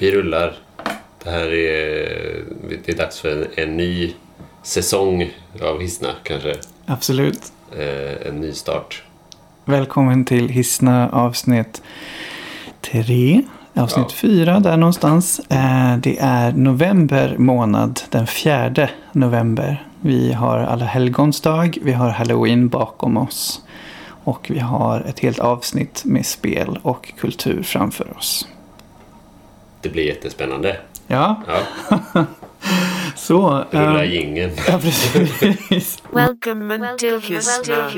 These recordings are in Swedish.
Vi rullar. Det här är, det är dags för en, en ny säsong av Hisna kanske. Absolut. Eh, en ny start. Välkommen till Hisna avsnitt 3. Avsnitt Ja. 4 där någonstans. Eh, Det är november månad, den 4 november. Vi har alla helgons dag, vi har halloween bakom oss. Och vi har ett helt avsnitt med spel och kultur framför oss. Det blir jättespännande. Ja, Ja, så. rulla eh, jingeln. Ja, precis. Welcome to Hisna.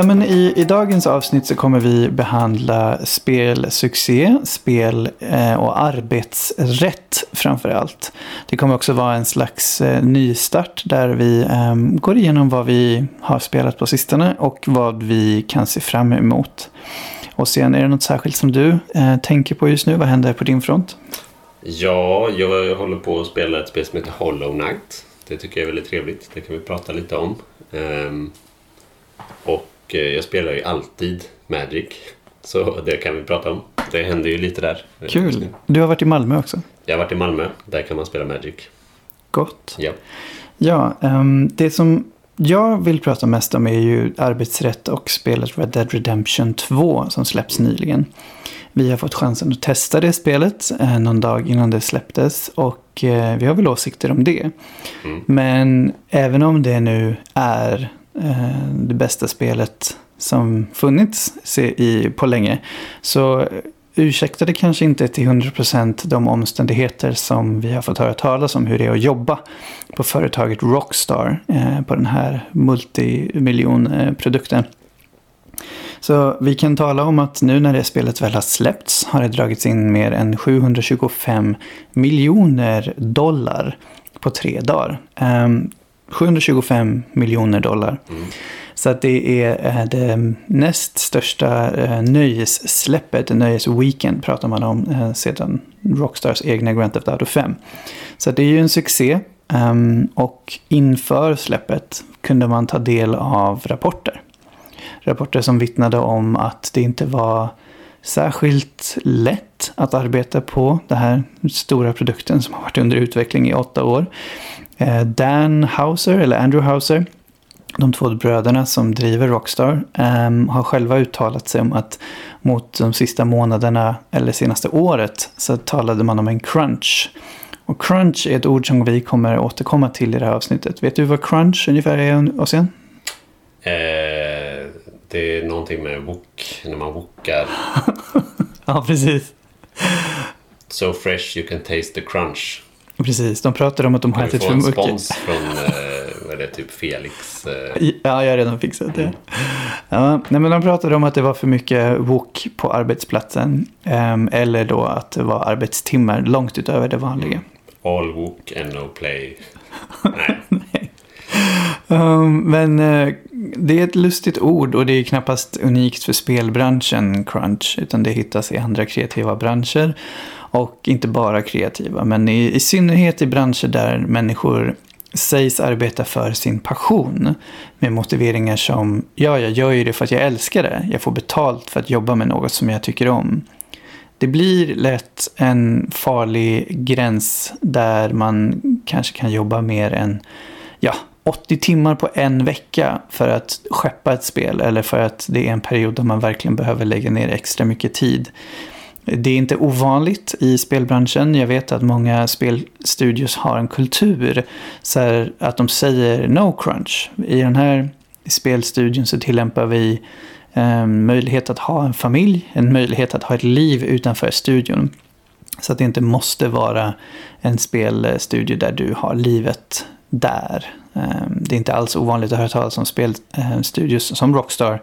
Ja, men i, I dagens avsnitt så kommer vi behandla spelsuccé, spel eh, och arbetsrätt framför allt. Det kommer också vara en slags eh, nystart där vi eh, går igenom vad vi har spelat på sistone och vad vi kan se fram emot. Och sen är det något särskilt som du eh, tänker på just nu? Vad händer på din front? Ja, jag håller på att spela ett spel som heter Hollow Knight. Det tycker jag är väldigt trevligt. Det kan vi prata lite om. Um... och eh, jag spelar ju alltid Magic. Så det kan vi prata om. Det händer ju lite där. Kul! Du har varit i Malmö också. Jag har varit i Malmö. Där kan man spela Magic. Gott. Ja. Ja, ehm, det som jag vill prata mest om är ju arbetsrätt och spelet Red Dead Redemption 2 som släpps nyligen. Vi har fått chansen att testa det spelet eh, någon dag innan det släpptes och eh, vi har väl åsikter om det. Mm. Men även om det nu är Eh, det bästa spelet som funnits i, på länge så ursäktar det kanske inte till 100% de omständigheter som vi har fått höra talas om hur det är att jobba på företaget Rockstar eh, på den här multimiljonprodukten. Eh, så vi kan tala om att nu när det spelet väl har släppts har det dragits in mer än 725 miljoner dollar på tre dagar. Ehm, Ehm, 725 miljoner dollar. Så att det är eh, det näst största eh, nöjessläppet, nöjesweekend pratar man om eh, sedan Rockstars egna Grand Theft Auto 5. Så det är ju en succé. ehm, och inför släppet kunde man ta del av rapporter. Rapporter som vittnade om att det inte var särskilt lätt att arbeta på den här stora produkten som har varit under utveckling i åtta år. Eh, Dan Hauser, eller Andrew Hauser, de två bröderna som driver Rockstar ehm, har själva uttalat sig om att mot de sista månaderna eller senaste året så talade man om en crunch. Och crunch är ett ord som vi kommer återkomma till i det här avsnittet. Vet du vad crunch ungefär är, Ossian? Eh, det är någonting med wok. När man wokar. Ja, precis. So fresh you can taste the crunch. Precis, de pratar om att de har Kan vi ätit få för en mycket. spons från eh, vad är det, typ Felix? Eh, Ja, jag har redan fixat det. Ja, nej, men de pratade om att det var för mycket wok på arbetsplatsen. ehm, eller då att det var arbetstimmar långt utöver det vanliga. all wok and no play. Nej. Ehm, men eh, det är ett lustigt ord och det är knappast unikt för spelbranschen crunch. Utan det hittas i andra kreativa branscher. Och inte bara kreativa, men i, i synnerhet i branscher där människor sägs arbeta för sin passion. Med motiveringar som, ja, jag gör ju det för att jag älskar det. Jag får betalt för att jobba med något som jag tycker om. Det blir lätt en farlig gräns där man kanske kan jobba mer än ja, 80 timmar på en vecka för att skeppa ett spel eller för att det är en period där man verkligen behöver lägga ner extra mycket tid. Det är inte ovanligt i spelbranschen. Jag vet att många spelstudios har en kultur så här att de säger no crunch. I den här spelstudion så tillämpar vi en möjlighet att ha en familj, en möjlighet att ha ett liv utanför studion. Så att det inte måste vara en spelstudio där du har livet där. Ehm, det är inte alls ovanligt att höra talas om spelstudios eh, som Rockstar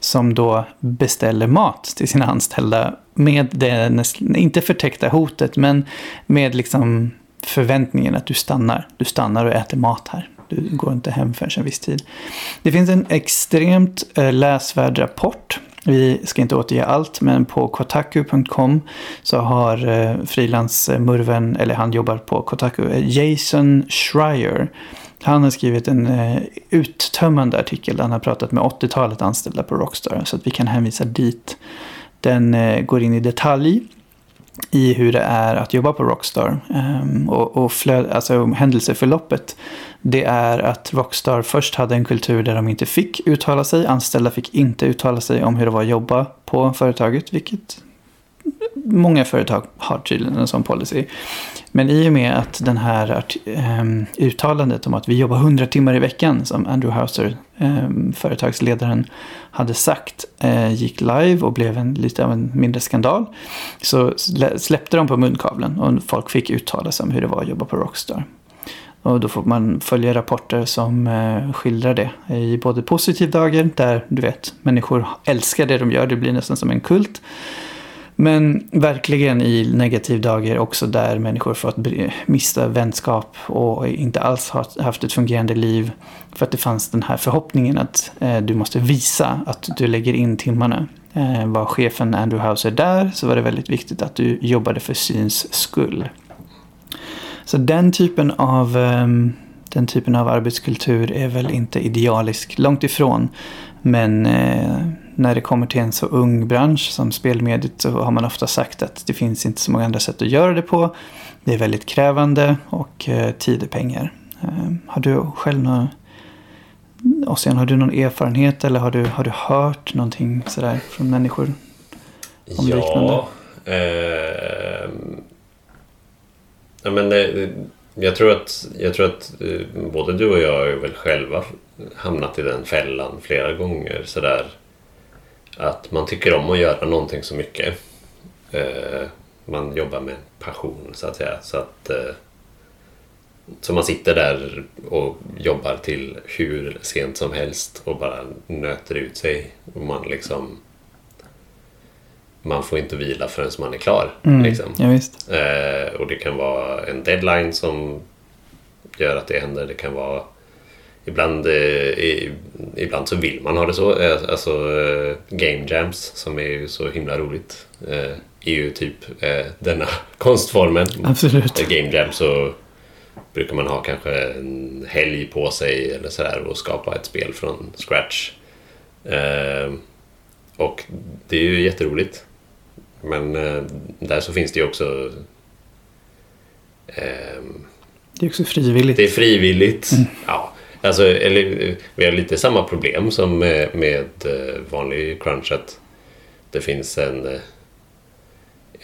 som då beställer mat till sina anställda med det, inte förtäckta hotet, men med liksom förväntningen att du stannar. Du stannar och äter mat här. Du går inte hem förrän en viss tid. Det finns en extremt eh, läsvärd rapport. Vi ska inte återge allt, men på kotaku.com så har eh, frilansmurven, eller han jobbar på Kotaku, eh, Jason Schreier. Han har skrivit en eh, uttömmande artikel där han har pratat med 80-talet anställda på Rockstar. Så att vi kan hänvisa dit. Den eh, går in i detalj i hur det är att jobba på Rockstar. Um, och och alltså, händelseförloppet det är att Rockstar först hade en kultur där de inte fick uttala sig. Anställda fick inte uttala sig om hur det var att jobba på företaget. Vilket många företag har tydligen en sån policy. Men i och med att den här ehm, uttalandet om att vi jobbar 100 timmar i veckan som Andrew Hauser, ehm, företagsledaren, hade sagt eh, gick live och blev en, lite av en mindre skandal. Så släppte de på munkavlen och folk fick uttala sig om hur det var att jobba på Rockstar. Och då får man följa rapporter som eh, skildrar det i både positiv dagar där du vet människor älskar det de gör, det blir nästan som en kult. Men verkligen i negativ dagar också där människor fått mista vänskap och inte alls har haft ett fungerande liv. För att det fanns den här förhoppningen att eh, du måste visa att du lägger in timmarna. Eh, var chefen Andrew Hauser där så var det väldigt viktigt att du jobbade för syns skull. Så den typen av, ehm, den typen av arbetskultur är väl inte idealisk, långt ifrån. Men eh, när det kommer till en så ung bransch som spelmediet så har man ofta sagt att det finns inte så många andra sätt att göra det på. Det är väldigt krävande och eh, tid är pengar. Eh, har du själv någon, Ossian, har du någon erfarenhet eller har du, har du hört någonting sådär från människor? Om liknande. ja, ehm, ja, men det, jag tror att, jag tror att eh, både du och jag har väl själva hamnat i den fällan flera gånger. Sådär, att man tycker om att göra någonting så mycket. Eh, man jobbar med passion så att säga. Så att eh, så man sitter där och jobbar till hur sent som helst och bara nöter ut sig. Och man liksom... Man får inte vila förrän man är klar. Mm, Liksom. Ja, visst. Eh, och det kan vara en deadline som gör att det händer. Det kan vara... Ibland, eh, ibland så vill man ha det så. Eh, alltså eh, game jams som är ju så himla roligt. Eh, är ju typ eh, denna konstformen. Absolut. Eh, Game jam så brukar man ha kanske en helg på sig eller sådär och skapa ett spel från scratch. Eh, och det är ju jätteroligt. Men eh, där så finns det ju också ehm, Det är också frivilligt. det är frivilligt. Ja, alltså, eller, eh, vi har lite samma problem som med, med eh, vanlig crunch. Att det finns en... eh,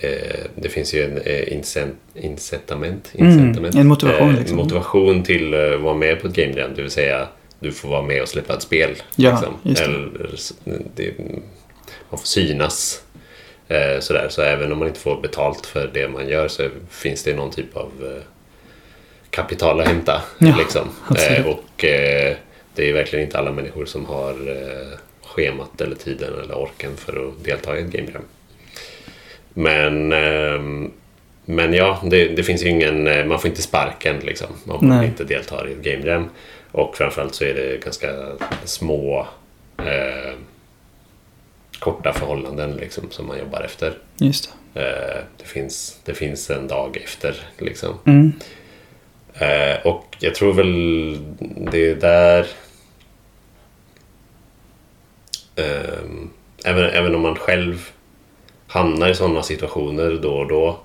Eh, det finns ju en eh, incent, incitament, Mm, incitament en motivation, eh, liksom. motivation till eh, att vara med på ett game jam. Det vill säga du får vara med och släppa ett spel. Ja, liksom. Eller, det, man får synas. Eh, sådär. Så även om man inte får betalt för det man gör så finns det någon typ av eh, kapital att hämta. Ja, liksom. eh, och eh, det är verkligen inte alla människor som har eh, schemat eller tiden eller orken för att delta i ett game jam. Men, ehm, men ja, det, det finns ju ingen, man får inte sparken liksom om man inte deltar i ett game jam. Och framförallt så är det ganska små korta förhållanden liksom, som man jobbar efter. Just det. Det, finns, det finns en dag efter liksom. Mm. Eh, och jag tror väl det är där... ehm, även, även om man själv hamnar i sådana situationer då och då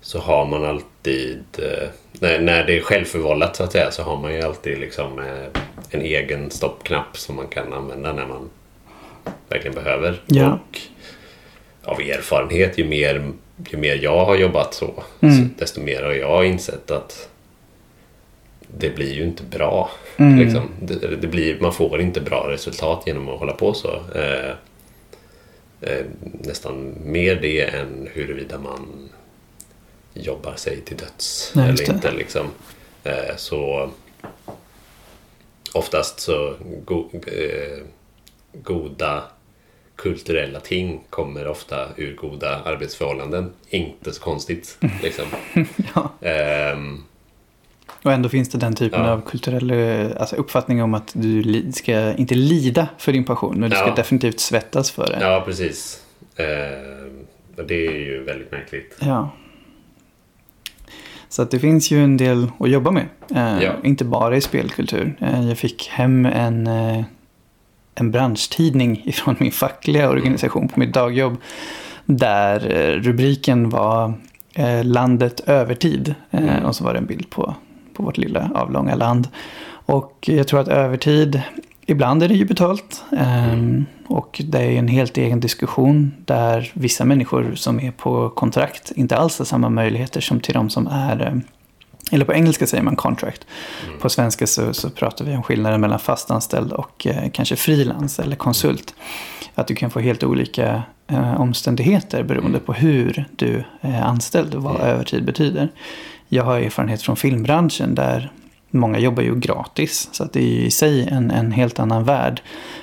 så har man alltid... Eh, när, när det är självförvållat så att säga så har man ju alltid liksom eh, en egen stoppknapp som man kan använda när man verkligen behöver. Ja. Och av erfarenhet, ju mer, ju mer jag har jobbat så, Mm. så desto mer har jag insett att det blir ju inte bra. Mm. Liksom. Det, det blir, man får inte bra resultat genom att hålla på så. Eh, eh, nästan mer det än huruvida man jobbar sig till döds Nej, eller inte. Liksom. Eh, så oftast så go, eh, goda kulturella ting kommer ofta ur goda arbetsförhållanden. Inte så konstigt. Liksom. Ja. Ehm, Och ändå finns det den typen Ja. av kulturell eh, alltså uppfattning om att du li- ska inte lida för din passion, men du ska Ja. definitivt svettas för det. Ja, precis. Och det är ju väldigt märkligt. Ja. Så att det finns ju en del att jobba med. Eh, Ja. Inte bara i spelkultur. Eh, jag fick hem en, en branschtidning ifrån min fackliga organisation på mitt dagjobb. Där eh, rubriken var eh, Landet övertid. Eh, Mm. Och så var det en bild på, på vårt lilla avlånga land. Och jag tror att övertid, ibland är det ju betalt. Ehm, och det är en helt egen diskussion där vissa människor som är på kontrakt inte alls har samma möjligheter som till de som är eh, eller på engelska säger man contract. På svenska så, så pratar vi om skillnaden mellan fastanställd och eh, kanske frilans eller konsult. Att du kan få helt olika eh, omständigheter beroende på hur du är anställd och vad Mm. övertid betyder. Jag har erfarenhet från filmbranschen där många jobbar ju gratis. Så att det är i sig en, en helt annan värld.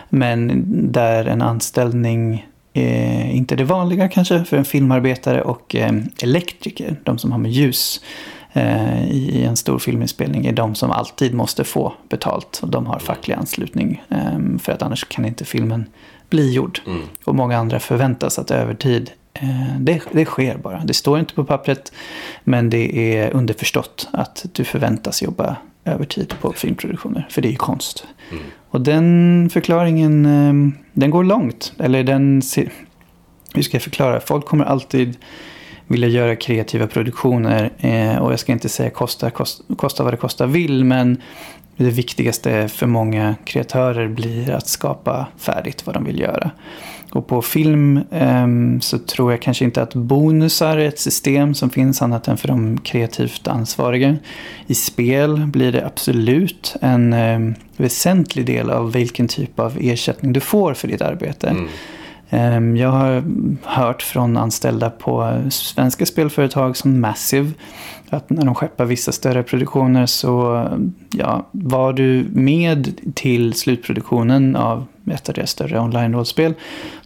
Men där en anställning är inte det vanliga kanske för en filmarbetare och eh, elektriker, de som har med ljus eh, i, i en stor filminspelning, är de som alltid måste få betalt. Och de har facklig anslutning eh, för att annars kan inte filmen bli gjord. Mm. Och många andra förväntas att övertid, eh, det, det sker bara. Det står inte på pappret, men det är underförstått att du förväntas jobba övertid på filmproduktioner, för det är ju konst. Mm. Och den förklaringen, eh, den går långt. Eller den, hur ska jag förklara? Folk kommer alltid vilja göra kreativa produktioner. Eh, och jag ska inte säga kosta, kosta, kosta vad det kosta vill, men det viktigaste för många kreatörer blir att skapa färdigt vad de vill göra. Och på film eh, så tror jag kanske inte att bonusar är ett system som finns annat än för de kreativt ansvariga. I spel blir det absolut en eh, väsentlig del av vilken typ av ersättning du får för ditt arbete. Mm. Ehm, Jag har hört från anställda på svenska spelföretag som Massive att när de skeppar vissa större produktioner så ja, var du med till slutproduktionen av ett av deras större online-rollspel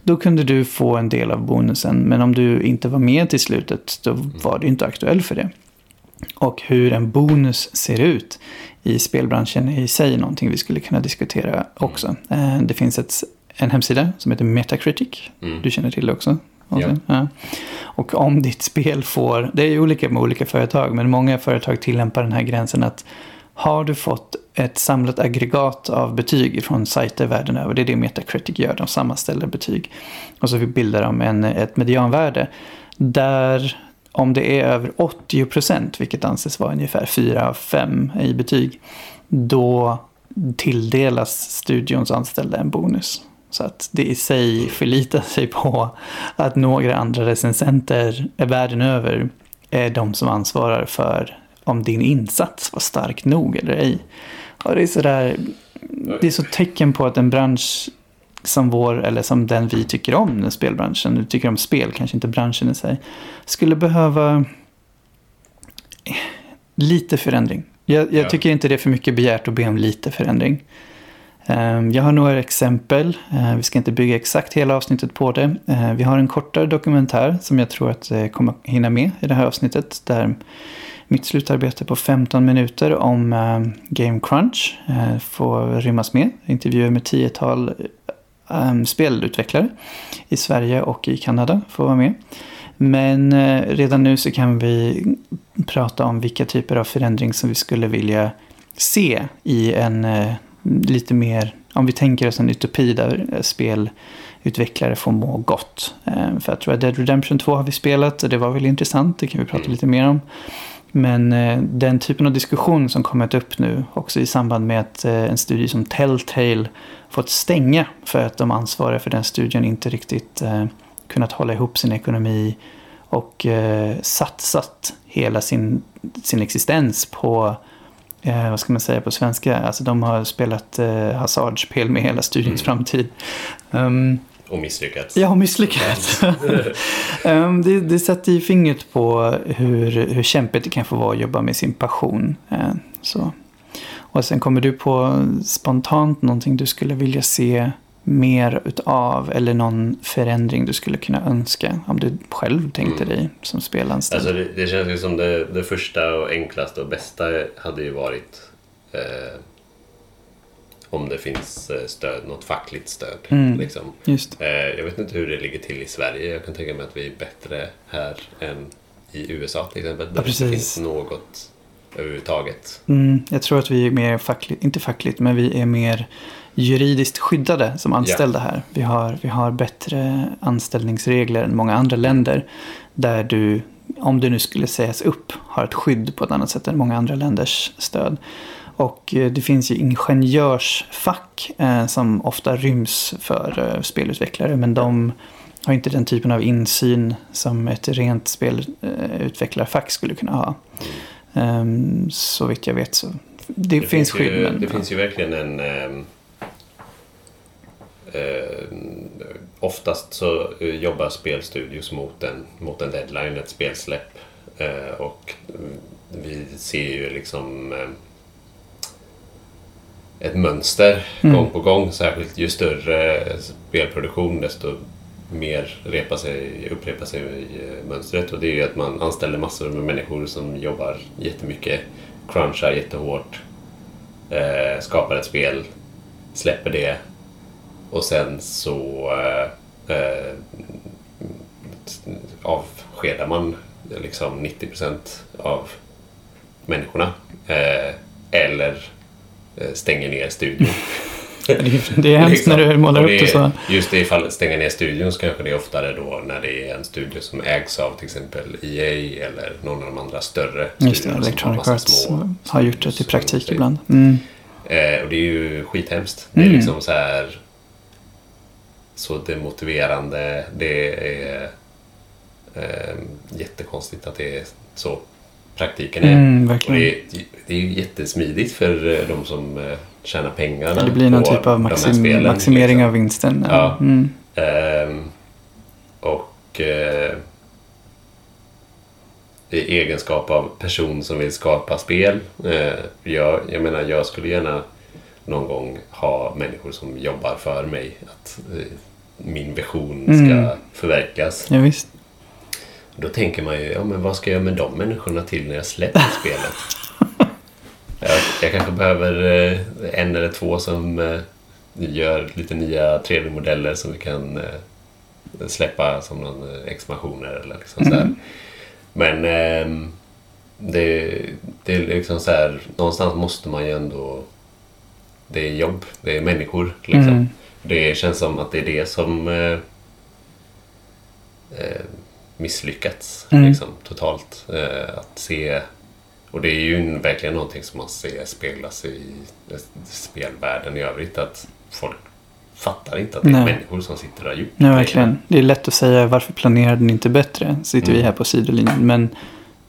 då kunde du få en del av bonusen. Men om du inte var med till slutet då var du inte aktuell för det. Och hur en bonus ser ut i spelbranschen är i sig någonting vi skulle kunna diskutera också. Eh, Det finns ett, en hemsida som heter Metacritic. Mm. Du känner till det också? Ja. Ja. Och om ditt spel får, det är ju olika med olika företag, men många företag tillämpar den här gränsen att har du fått ett samlat aggregat av betyg från sajter världen över, det är det Metacritic gör, de sammanställer betyg. Och så bildar de en, ett medianvärde där om det är över 80 procent, vilket anses vara ungefär 4 av 5 i betyg, då tilldelas studions anställda en bonus. Så att det i sig förlitar sig på att några andra recensenter är världen över är de som ansvarar för om din insats var stark nog eller ej. Och det är sådär, det är så tecken på att en bransch som vår, eller som den vi tycker om, den spelbranschen, du tycker om spel, kanske inte branschen i sig, skulle behöva lite förändring. Jag, jag Ja. tycker inte det är för mycket begärt att be om lite förändring. Ehm, jag har några exempel. Ehm, vi ska inte bygga exakt hela avsnittet på det. Ehm, vi har en kortare dokumentär som jag tror att eh, kommer hinna med i det här avsnittet. Där mitt slutarbete på 15 minuter om Game Crunch eh, får rymmas med. Intervjuer med tiotal spelutvecklare i Sverige och i Kanada får vara med. Men eh, redan nu så kan vi prata om vilka typer av förändring som vi skulle vilja se i en eh, lite mer, om vi tänker oss en utopi där eh, spelutvecklare får må gott. Eh, För jag tror att Dead Redemption 2 har vi spelat och det var väl intressant, det kan vi prata Mm. lite mer om. Men eh, den typen av diskussion som kommit upp nu, också i samband med att en studie som Telltale fått stänga för att de ansvariga för den studien inte riktigt kunnat hålla ihop sin ekonomi och satsat hela sin, sin existens på, eh, vad ska man säga på svenska, alltså de har spelat eh, hasardspel med hela studions Mm. framtid. Um, Och misslyckats. jag har misslyckats. um, det, det sätter ju fingret på hur, hur kämpigt det kan få vara att jobba med sin passion. Eh, så. Och sen kommer du på spontant någonting du skulle vilja se mer utav eller någon förändring du skulle kunna önska om du själv tänkte dig som spelanställd? Alltså det, det känns ju som det, det första och enklaste och bästa hade ju varit eh, om det finns eh, stöd, något fackligt stöd. Mm. Liksom. Just Eh, jag vet inte hur det ligger till i Sverige. Jag kan tänka mig att vi är bättre här än i USA till exempel. Där det precis. inte finns något överhuvudtaget. Mm, jag tror att vi är mer fackligt, inte fackligt, men vi är mer juridiskt skyddade som anställda här. Vi har, vi har bättre anställningsregler än många andra länder. Där du, om du nu skulle sägas upp, har ett skydd på ett annat sätt än många andra länders stöd. Och eh, det finns ju ingenjörsfack eh, som ofta ryms för eh, spelutvecklare. Men de har inte den typen av insyn som ett rent spelutvecklarfack skulle kunna ha. Um, så vitt jag vet så. Det, finns skydd ju, men... Det ja. finns ju verkligen en... ehm, eh, oftast så eh, jobbar spelstudios mot en, mot en deadline, ett spelsläpp. Eh, och mm, vi ser ju liksom eh, ett mönster Mm. gång på gång. Särskilt ju större spelproduktion desto mer repar sig, upprepar sig i mönstret. Och det är ju att man anställer massor med människor som jobbar jättemycket, crunchar jättehårt, eh, skapar ett spel, släpper det och sen så eh, eh, avskedar man liksom 90% av människorna. Eh, eller eh, stänger ner studion. Det är- Det är hemskt när du målar Och upp det så. Just det ifall stänga ner studion så kanske det är oftare då när det är en studio som ägs av till exempel EA eller någon av de andra större Just det, Electronic Arts har gjort det till praktik ibland. Mm. Eh, och det är ju skithemskt. Det är Mm. liksom så här så demotiverande. Det är eh, jättekonstigt att det är så praktiken är. Mm, och det, är det är ju jättesmidigt för eh, de som eh, tjänar pengarna Det blir någon typ av maxim, spelen, maximering liksom. av vinsten. Ja. Mm. Ehm, och eh, i egenskap av person som vill skapa spel. Eh, jag, jag menar, jag skulle gärna någon gång ha människor som jobbar för mig. Att eh, min vision ska Mm. förverkligas. Ja, visst. Då tänker man ju, ja men vad ska jag med de människorna till när jag släpper spelet? Jag, jag kanske behöver eh, en eller två som eh, gör lite nya 3D-modeller som vi kan eh, släppa som någon expansioner eller liksom så här. Mm. Men ehm, det, det är liksom så här, någonstans måste man ju ändå det är jobb, det är människor. Liksom. Mm. Det känns som att det är det som eh, eh, misslyckats Mm. liksom, totalt. Eh, att se, och det är ju verkligen någonting som man ser speglas i eh, spelvärlden i övrigt. Att folk fattar inte att det är Nej. människor som sitter och har gjort Nej, grejerna. verkligen. Det är lätt att säga varför planerade den inte bättre? Sitter vi Mm. här på sidolinjen. Men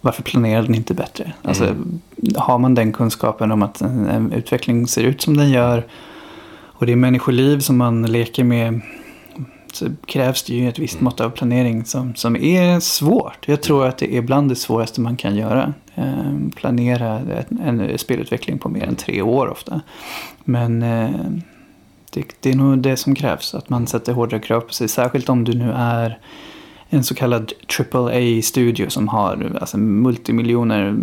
varför planerade den inte bättre? Alltså, Mm. Har man den kunskapen om att en, en utveckling ser ut som den gör och det är människoliv som man leker med så krävs det ju ett visst Mm. mått av planering som, som är svårt. Jag tror att det är bland det svåraste man kan göra. Eh, planera en, spelutveckling på mer än tre år ofta. Men eh, det, det är nog det som krävs. Att man sätter hårdare krav på sig. Särskilt om du nu är en så kallad AAA-studio som har alltså, multimiljoner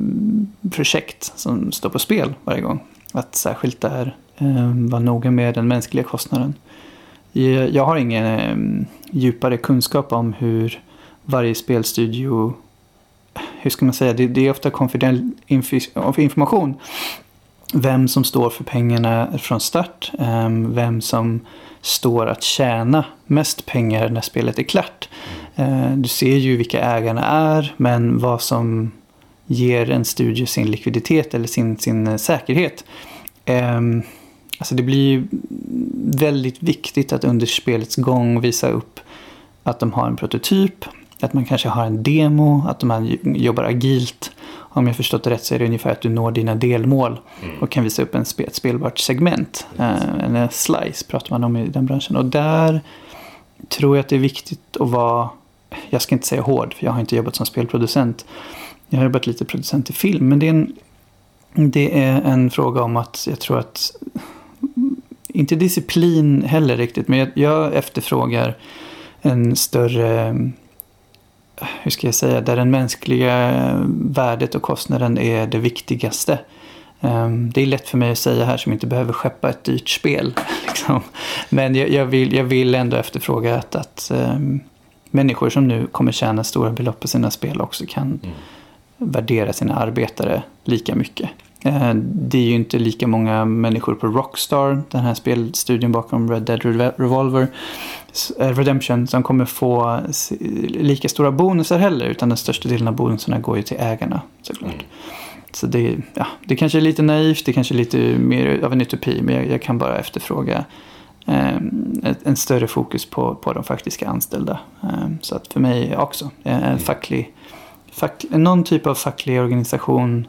projekt som står på spel varje gång. Att särskilt där Ehm, vara noga med den mänskliga kostnaden. Eh, jag har ingen ehm, djupare kunskap om hur varje spelstudio, hur ska man säga, det, är ofta konfidentiell information. Vem som står för pengarna från start, ehm, vem som står att tjäna mest pengar när spelet är klart. Du ser ju vilka ägarna är, men vad som ger en studio sin likviditet eller sin, sin säkerhet. Alltså det blir ju väldigt viktigt att under spelets gång visa upp att de har en prototyp, att man kanske har en demo, att de här jobbar agilt. Om jag förstått det rätt så är det ungefär att du når dina delmål och kan visa upp en spe- ett spelbart segment. Eh, En slice pratar man om i den branschen. Och där tror jag att det är viktigt att vara, jag ska inte säga hård, för jag har inte jobbat som spelproducent. Jag har jobbat lite producent i film, men det är en, det är en fråga om att jag tror att inte disciplin heller riktigt, men jag, jag efterfrågar en större, hur ska jag säga, där den mänskliga värdet och kostnaden är det viktigaste. Um, det är lätt för mig att säga här som inte behöver skeppa ett dyrt spel. Liksom. Men jag, jag, vill, jag vill ändå efterfråga att, att um, människor som nu kommer tjäna stora belopp på sina spel också kan Mm. värdera sina arbetare lika mycket. Eh, Det är ju inte lika många människor på Rockstar, den här spelstudion bakom Red Dead Revolver, eh, Redemption, som kommer få lika stora bonusar heller. Utan den största delen av bonusarna går ju till ägarna såklart. Mm. Så det, ja, det kanske är lite naivt, det kanske är lite mer av en utopi. Men jag, jag kan bara efterfråga eh, ett, en större fokus på, på de faktiska anställda. Eh, så att för mig också, eh, en facklig, fack, någon typ av facklig organisation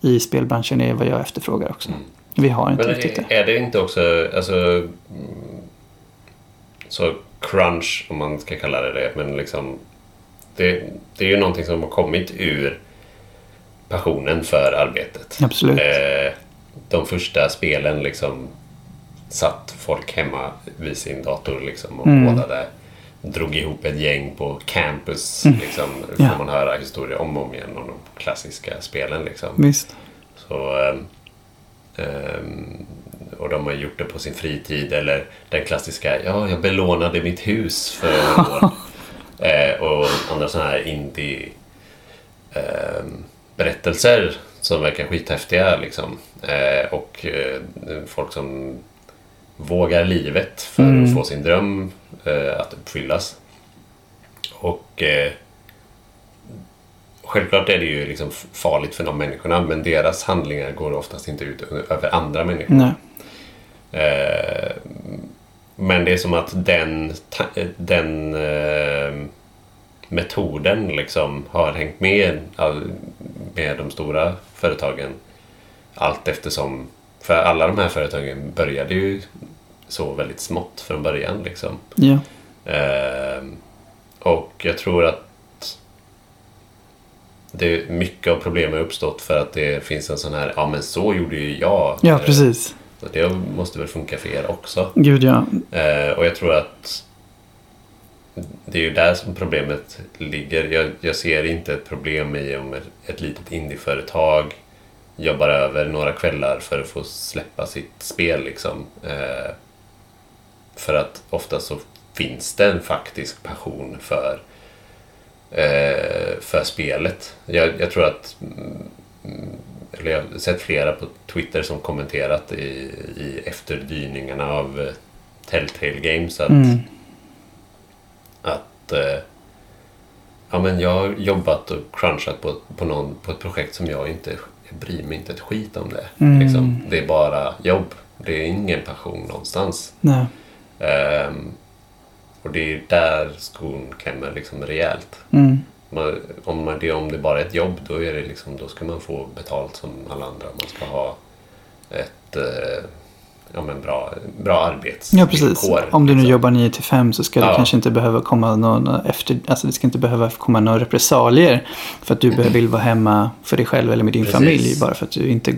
i spelbranschen är vad jag efterfrågar också. Mm. Vi har inte Men riktigt det. är, är det inte också, alltså, mm, så crunch om man ska kalla det det, men liksom det, det är ju någonting som har kommit ur passionen för arbetet. Absolut. Eh, de första spelen liksom satt folk hemma vid sin dator liksom och Mm. kodade. Drog ihop ett gäng på campus. Liksom, får Mm. Ja. man höra historier om och om igen om de klassiska spelen. Liksom. Visst. Så, ehm, och de har gjort det på sin fritid. Eller den klassiska, ja, jag belånade mitt hus för år. eh, och andra sådana här indie ehm, berättelser som verkar skithäftiga. Liksom. Eh, och eh, folk som vågar livet för Mm. att få sin dröm eh, att uppfyllas. Och eh, Självklart är det ju liksom farligt för de människorna men deras handlingar går oftast inte ut över andra människor. Eh, men det är som att den, den eh, metoden liksom har hängt med med de stora företagen allt eftersom. För alla de här företagen började ju så väldigt smått från början. Liksom. Ja. Eh, och jag tror att det, mycket av problemen har uppstått för att det finns en sån här, ja men så gjorde ju jag. ja, precis. så det måste väl funka för er också. Gud ja. Eh, och jag tror att det är ju där som problemet ligger. Jag, jag ser inte ett problem i om ett, ett litet indieföretag jobbar över några kvällar för att få släppa sitt spel. Liksom. Eh, för att ofta så finns det en faktisk passion för, eh, för spelet. Jag, jag tror att mm, eller jag har sett flera på Twitter som kommenterat i, i efterdyningarna av eh, Telltale Games att, Mm. att eh, ja, men jag har jobbat och crunchat på, på, någon, på ett projekt som jag inte jag bryr mig inte ett skit om det. Mm. Liksom. Det är bara jobb. Det är ingen passion någonstans. Nej. Ehm, och det är där skon klämmer liksom rejält. Mm. Man, om, man, det, om det bara är ett jobb då, är det liksom, då ska man få betalt som alla andra. Man ska ha ett eh, ja, men bra, bra arbetsvillkor. Ja, precis. Om du nu liksom. jobbar 9 till 5 så ska det Ja. kanske inte behöva komma någon efter, alltså det ska inte behöva komma några repressalier för att du vill vara hemma för dig själv eller med din Precis. familj bara för att du inte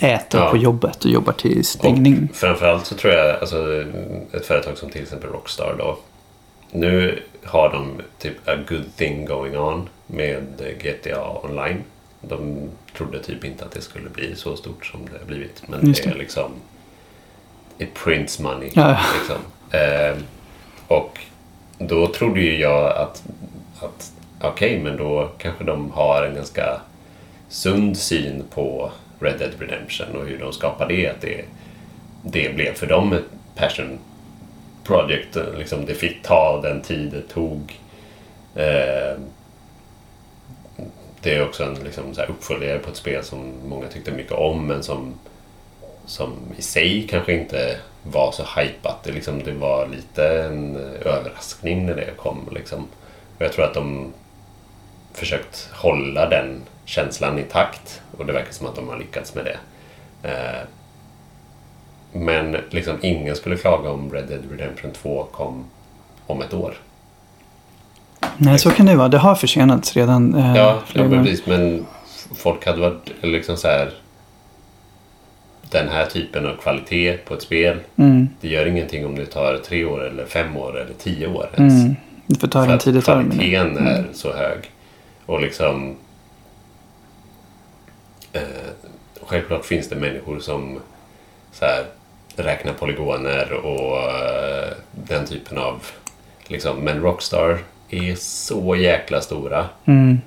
äter Ja. på jobbet och jobbar till stängning. Och framförallt så tror jag, alltså ett företag som till exempel Rockstar då. Nu har de typ a good thing going on med GTA online. De trodde typ inte att det skulle bli så stort som det har blivit. Men Just det är det. liksom it prints money. Ja. Liksom. Ehm, och då trodde ju jag att, att okej, men då kanske de har en ganska sund syn på Red Dead Redemption och hur de skapar det. Att det, det blev för dem ett passion project. Liksom det fick ta den tid det tog. Ehm, det är också en liksom, så här uppföljare på ett spel som många tyckte mycket om men som, som i sig kanske inte var så hypat. Det, liksom, det var lite en överraskning när det kom. Liksom. Och jag tror att de försökt hålla den känslan intakt och det verkar som att de har lyckats med det. Eh, men liksom ingen skulle klaga om Red Dead Redemption 2 kom om ett år. Nej, så kan det vara. Det har försenats redan. eh, Ja, ja precis. Men folk hade varit liksom så här... den här typen av kvalitet på ett spel. Mm. Det gör ingenting om det tar tre år eller fem år eller tio år ens. Mm. Det får ta den tid det tar. men- kvaliteten är så hög. Och liksom... Eh, självklart finns det människor som så här, räknar polygoner och eh, den typen av... Liksom, men Rockstar är så jäkla stora. Mm.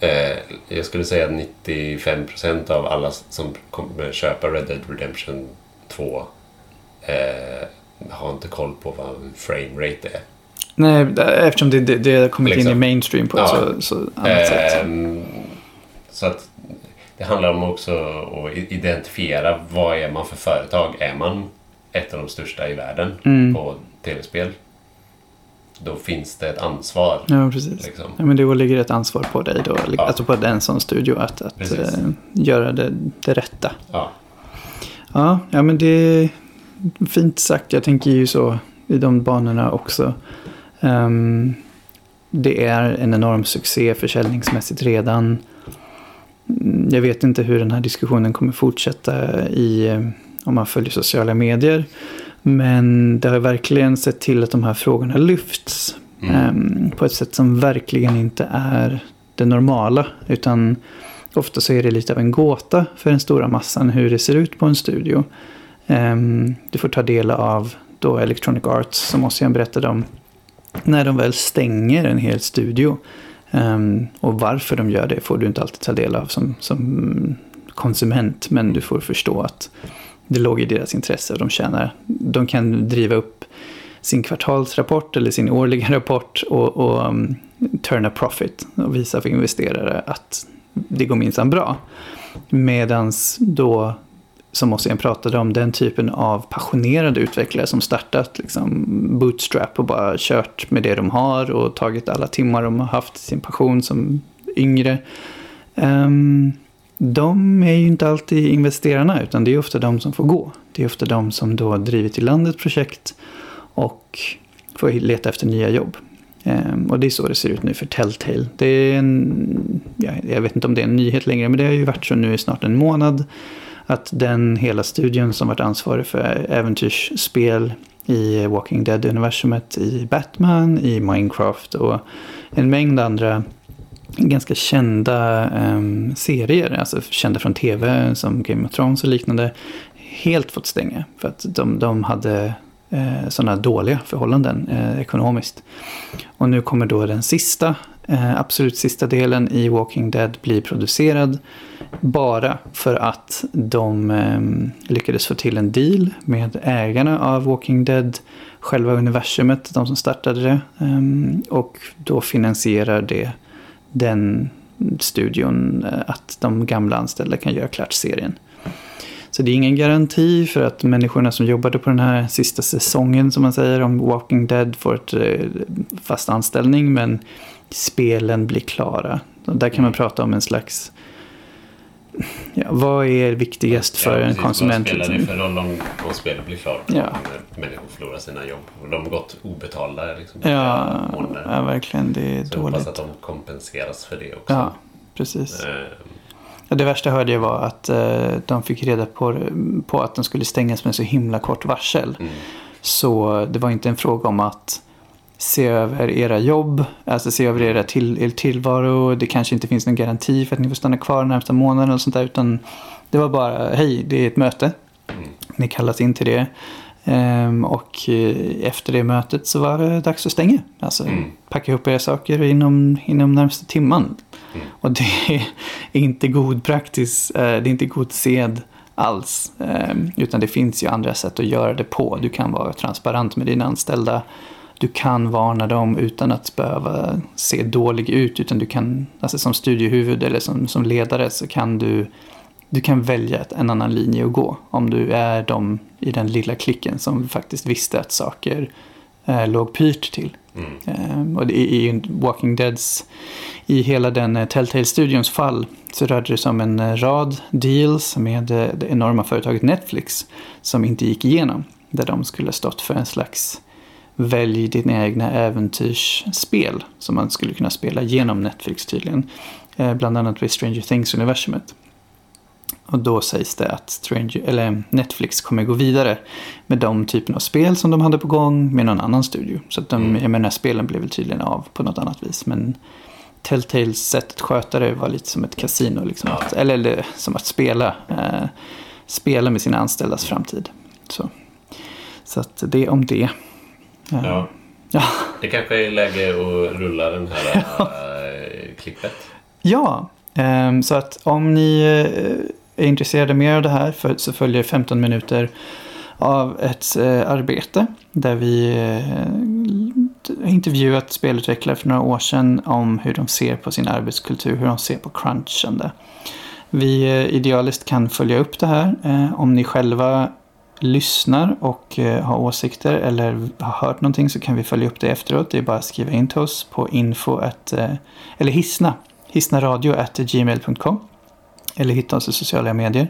Eh, jag skulle säga att 95% av alla som kommer köpa Red Dead Redemption 2 eh, har inte koll på vad en frame rate är. Nej, eftersom det, det, det har kommit in Liksom. i mainstream på ett Ja. så, så annat sätt. Ehm, så att det handlar om också att identifiera vad är man för företag. Är man ett av de största i världen Mm. på tv-spel? Då finns det ett ansvar. Ja, precis. Liksom. Ja, men det ligger ett ansvar på dig då, Ja. alltså på den som studio att, att eh, göra det, det rätta. Ja. Ja, ja, men det är fint sagt. Jag tänker ju så i de banorna också. Ehm, det är en enorm succé försäljningsmässigt redan. Mm, Jag vet inte hur den här diskussionen kommer fortsätta i, eh, om man följer sociala medier. Men det har verkligen sett till att de här frågorna lyfts. Mm. ehm, på ett sätt som verkligen inte är det normala. Utan ofta så är det lite av en gåta för den stora massan hur det ser ut på en studio. Ehm, du får ta del av då Electronic Arts som Ossian berättade om. När de väl stänger en hel studio. Ehm, och varför de gör det får du inte alltid ta del av som, som konsument. Men du får förstå att det låg i deras intresse. De, tjänar, de kan driva upp sin kvartalsrapport eller sin årliga rapport och, och um, turn a profit och visa för investerare att det går minsann bra. Medans då, som Ossian pratade om, den typen av passionerade utvecklare som startat liksom bootstrap och bara kört med det de har och tagit alla timmar de har haft sin passion som yngre. Um, de är ju inte alltid investerarna utan det är ofta de som får gå. Det är ofta de som då drivit i landet projekt och får leta efter nya jobb. Ehm, och det är så det ser ut nu för Telltale. Det är en, jag vet inte om det är en nyhet längre, men det har ju varit så nu i snart en månad. Att den hela studion som varit ansvarig för äventyrsspel i Walking Dead-universumet, i Batman, i Minecraft och en mängd andra ganska kända ehm, serier, alltså kända från tv som Game of Thrones och liknande, helt fått stänga. För att de, de hade eh, sådana dåliga förhållanden eh, ekonomiskt. Och nu kommer då den sista, eh, absolut sista delen i Walking Dead bli producerad. Bara för att de eh, lyckades få till en deal med ägarna av Walking Dead, själva universumet, de som startade det. Eh, och då finansierar det den studion eh, att de gamla anställda kan göra klart serien. Så det är ingen garanti för att människorna som jobbade på den här sista säsongen som man säger om Walking Dead får ett eh, fast anställning men spelen blir klara. Där kan man prata om en slags Ja, vad är viktigast för Ja, en konsument? Vad spelar det för roll om, om spelet blir klart? Ja. Människor förlorar sina jobb. Och de har gått obetalda liksom, Ja, ja, verkligen. Det är Så jag hoppas dåligt. att de kompenseras för det också. Ja, precis. Eh, Ja, det värsta hörde jag var att eh, de fick reda på, på att de skulle stängas med så himla kort varsel. mm. Så det var inte en fråga om att se över era jobb, alltså se över era till, er tillvaro. Det kanske inte finns någon garanti för att ni får stanna kvar den närmsta månaden och sånt där. Utan det var bara, hej, det är ett möte. Mm. Ni kallas in till det. Ehm, och eh, efter det mötet så var det dags att stänga. Alltså Mm. packa ihop era saker inom, inom närmaste timman. Mm. Och det är inte god praktis, eh, det är inte god sed alls. Eh, Utan det finns ju andra sätt att göra det på. Du kan vara transparent med dina anställda. Du kan varna dem utan att behöva se dålig ut. Utan du kan, alltså som studiehuvud eller som, som ledare så kan du, du kan välja en annan linje att gå. Om du är de i den lilla klicken som faktiskt visste att saker eh, låg pyrt till. Mm. Eh, och i Walking Deads, i hela den eh, Telltale-studions fall så rörde det sig om en eh, rad deals med eh, det enorma företaget Netflix som inte gick igenom. Där de skulle stått för en slags välj dina egna äventyrsspel som man skulle kunna spela genom Netflix tydligen. Eh, bland annat vid Stranger Things-universumet. Och då sägs det att Stranger, eller Netflix kommer gå vidare med de typen av spel som de hade på gång med någon annan studio. Så att de, Mm. jag menar, spelen blev väl tydligen av på något annat vis. Men Telltales sätt att sköta det var lite som ett kasino. Liksom. Att, eller, eller som att spela. Eh, spela med sina anställdas framtid. Så, så att det om det. Ja. Ja. Det kanske är läge att rulla den här äh, klippet. Ja, ehm, så att om ni eh, är intresserade mer av det här för, så följer 15 minuter av ett eh, arbete där vi eh, intervjuat spelutvecklare för några år sedan om hur de ser på sin arbetskultur, hur de ser på crunchande. Vi eh, idealiskt kan följa upp det här om ni själva lyssnar och eh, har åsikter eller har hört någonting så kan vi följa upp det efteråt. Det är bara att skriva in till oss på info att, eh, eller hissna, hissnaradio.gmail.com eller hitta oss i sociala medier.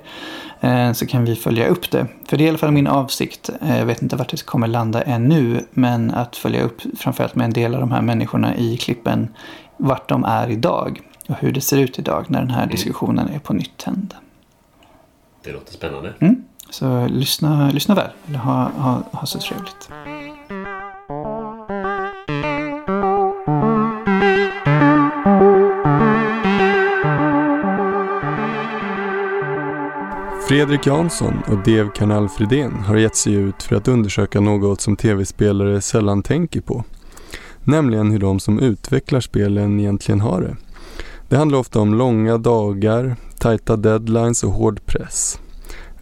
Eh, så kan vi följa upp det. För det är i alla fall min avsikt. Jag vet inte vart det kommer landa ännu. Men att följa upp framförallt med en del av de här människorna i klippen. Vart de är idag. Och hur det ser ut idag när den här diskussionen är på nytt tänd. Det låter spännande. Mm. Så lyssna, lyssna väl. Eller ha, ha, ha så trevligt. Fredrik Jansson och Dev Kanal Fridén har gett sig ut för att undersöka något som tv-spelare sällan tänker på. Nämligen hur de som utvecklar spelen egentligen har det. Det handlar ofta om långa dagar, tajta deadlines och hård press.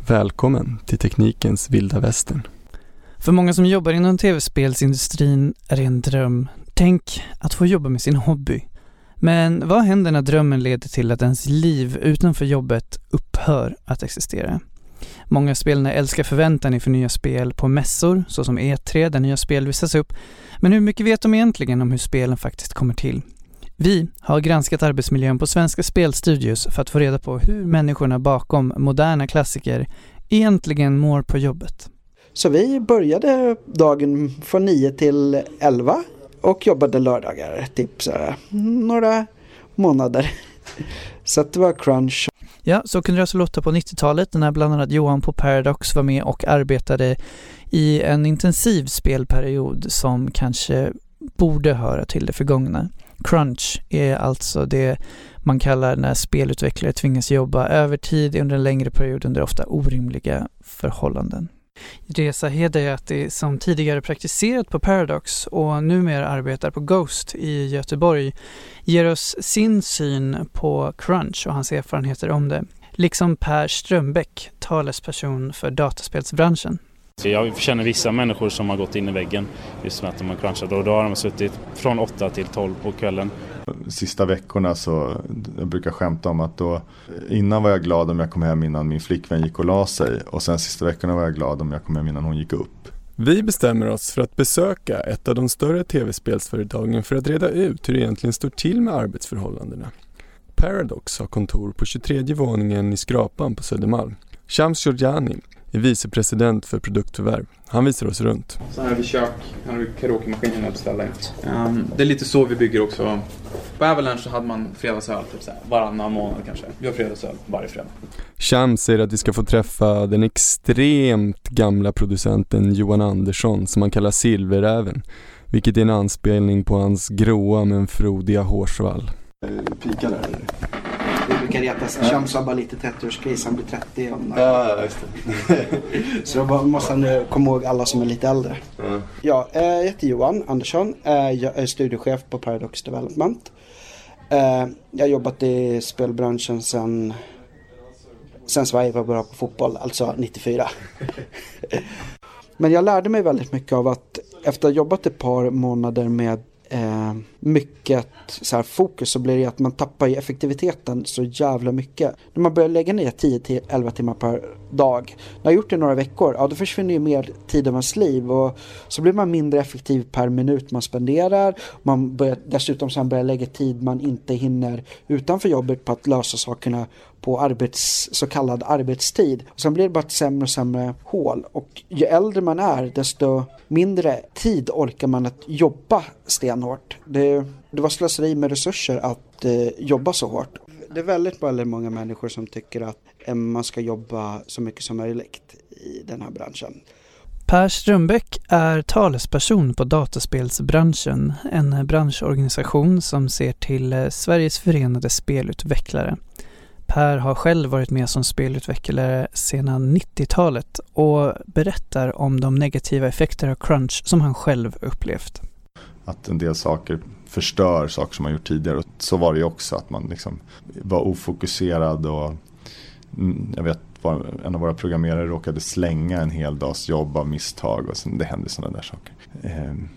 Välkommen till Teknikens vilda västern. För många som jobbar inom tv-spelsindustrin är det en dröm. Tänk att få jobba med sin hobby. Men vad händer när drömmen leder till att ens liv utanför jobbet upphör att existera? Många spelare älskar förväntan inför nya spel på mässor, såsom E3 där nya spel visas upp. Men hur mycket vet de egentligen om hur spelen faktiskt kommer till? Vi har granskat arbetsmiljön på svenska spelstudios för att få reda på hur människorna bakom moderna klassiker egentligen mår på jobbet. Så vi började dagen från 9 till 11 och jobbade lördagar typ så några månader. Så att det var crunch. Ja, så kunde det alltså låta på 90-talet när bland annat Johan på Paradox var med och arbetade i en intensiv spelperiod som kanske borde höra till det förgångna. Crunch är alltså det man kallar när spelutvecklare tvingas jobba övertid under en längre period under ofta orimliga förhållanden. Reza Hedayati som tidigare praktiserat på Paradox och numera arbetar på Ghost i Göteborg ger oss sin syn på crunch och hans erfarenheter om det. Liksom Per Strömbäck, talesperson för dataspelsbranschen. Jag känner vissa människor som har gått in i väggen just med att de har crunchat och då har de suttit från 8 till 12 på kvällen. Sista veckorna så jag brukar skämta om att då innan var jag glad om jag kom hem innan min flickvän gick och la sig och sen sista veckorna var jag glad om jag kom hem innan hon gick upp. Vi bestämmer oss för att besöka ett av de större tv-spelsföretagen för att reda ut hur det egentligen står till med arbetsförhållandena. Paradox har kontor på 23 våningen i Skrapan på Södermalm. Shams Georgiani är vicepresident för produktförvärv. Han visar oss runt. Så här har vi kök, här har vi karaokemaskinen uppställda. Um, det är lite så vi bygger också. På Avalanche så hade man fredagsöl typ så här, varannan månad kanske. Vi har fredagsöl varje fredag. Shams säger att vi ska få träffa den extremt gamla producenten Johan Andersson som han kallar Silveräven. Vilket är en anspelning på hans gråa men frodiga hårsvall. Pika där eller? Vi brukar retas. Shams har bara lite 30-årskris. Han blir 30 om Ja, just det. Så då måste han eh, komma ihåg alla som är lite äldre. Ja. Ja, eh, jag heter Johan Andersson. Eh, Jag är studiechef på Paradox Development. Jag har jobbat i spelbranschen sedan sen Sverige var bra på fotboll, alltså 94. Men jag lärde mig väldigt mycket av att efter att ha jobbat ett par månader med eh, mycket så här, fokus så blir det att man tappar ju effektiviteten så jävla mycket. När man börjar lägga ner 10-11 timmar per dag. När jag har gjort det några veckor, ja då försvinner ju mer tid av ens liv och så blir man mindre effektiv per minut man spenderar. Man börjar dessutom sen börja lägga tid man inte hinner utanför jobbet på att lösa sakerna på arbets, så kallad arbetstid. Och sen blir det bara ett sämre och sämre hål. Och ju äldre man är desto mindre tid orkar man att jobba stenhårt. Det, det var slöseri med resurser att eh, jobba så hårt. det är väldigt, väldigt många människor som tycker att eh, man ska jobba så mycket som möjligt i den här branschen. Per Strömbäck är talesperson på dataspelsbranschen, en branschorganisation som ser till eh, Sveriges förenade spelutvecklare. Per har själv varit med som spelutvecklare sedan 90-talet och berättar om de negativa effekter av crunch som han själv upplevt. Att en del saker förstör saker som man gjort tidigare. Och så var det ju också, att man liksom var ofokuserad och jag vet en av våra programmerare råkade slänga en hel dags jobb av misstag och sen, det hände sådana där saker. Ehm.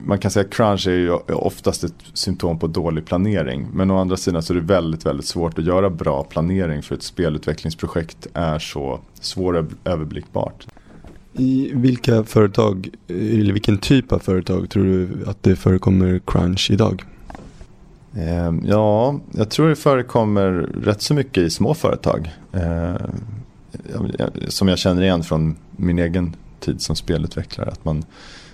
Man kan säga att crunch är ju oftast ett symptom på dålig planering. Men å andra sidan så är det väldigt, väldigt svårt att göra bra planering för ett spelutvecklingsprojekt är så svåröverblickbart. I vilka företag, eller vilken typ av företag tror du att det förekommer crunch idag? Ehm, ja, jag tror det förekommer rätt så mycket i små företag. Ehm, som jag känner igen från min egen tid som spelutvecklare. Att man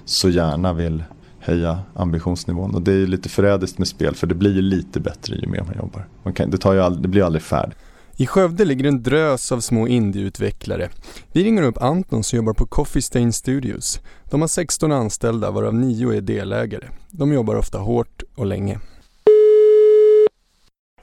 så gärna vill höja ambitionsnivån. Och det är lite förrädiskt med spel för det blir lite bättre ju mer man jobbar. Man kan, det, tar ju all, det blir aldrig färdigt. I Skövde ligger en drös av små indieutvecklare. Vi ringer upp Anton som jobbar på Coffee Stain Studios. De har 16 anställda varav 9 är delägare. De jobbar ofta hårt och länge.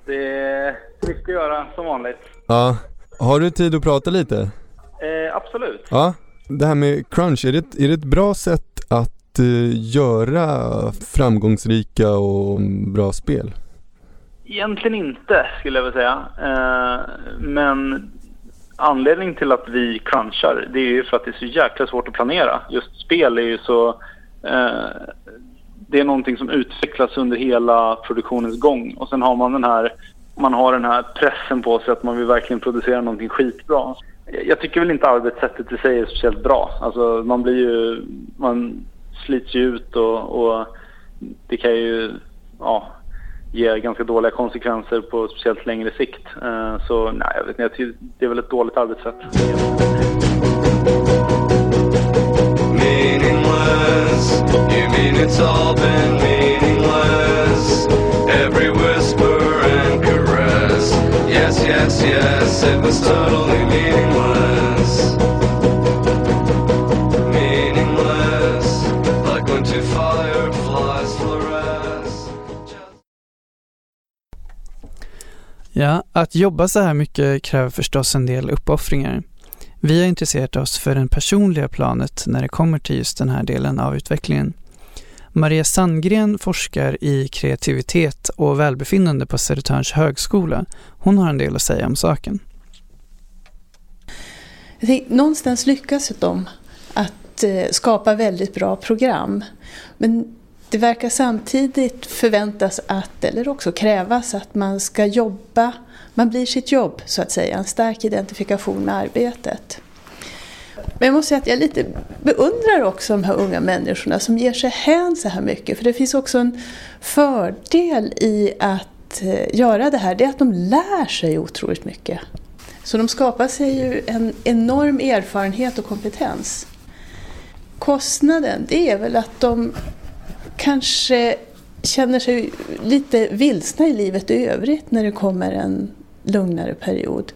Det är mycket att göra som vanligt. Ja. Har du tid att prata lite? Eh, absolut. Ja. Det här med crunch, är det, är det ett bra sätt att att göra framgångsrika och bra spel? Egentligen inte skulle jag vilja säga. Eh, men anledningen till att vi crunchar det är ju för att det är så jäkla svårt att planera. Just spel är ju så... Eh, det är någonting som utvecklas under hela produktionens gång och sen har man den här man har den här pressen på sig att man vill verkligen producera någonting skitbra. Jag tycker väl inte arbetssättet i sig är speciellt bra. Alltså man blir ju, man slits ju ut och, och det kan ju, ja, ge ganska dåliga konsekvenser på speciellt längre sikt. Eh, så nej, jag vet inte, det är väl ett dåligt arbetssätt. Meaningless, you mean it's all been meaningless Every whisper and caress Yes, yes, yes, it was totally meaningless att jobba så här mycket kräver förstås en del uppoffringar. Vi har intresserat oss för det personliga planet när det kommer till just den här delen av utvecklingen. Maria Sandgren forskar i kreativitet och välbefinnande på Södertörns högskola. Hon har en del att säga om saken. Tänkte, någonstans lyckas de att eh, skapa väldigt bra program. Men det verkar samtidigt förväntas att, eller också krävas, att man ska jobba, man blir sitt jobb så att säga, en stark identifikation med arbetet. Men jag måste säga att jag lite beundrar också de här unga människorna som ger sig hän så här mycket. För det finns också en fördel i att eh, göra det här, det är att de lär sig otroligt mycket. Så de skapar sig ju en enorm erfarenhet och kompetens. Kostnaden, det är väl att de kanske känner sig lite vilsna i livet i övrigt när det kommer en lugnare period.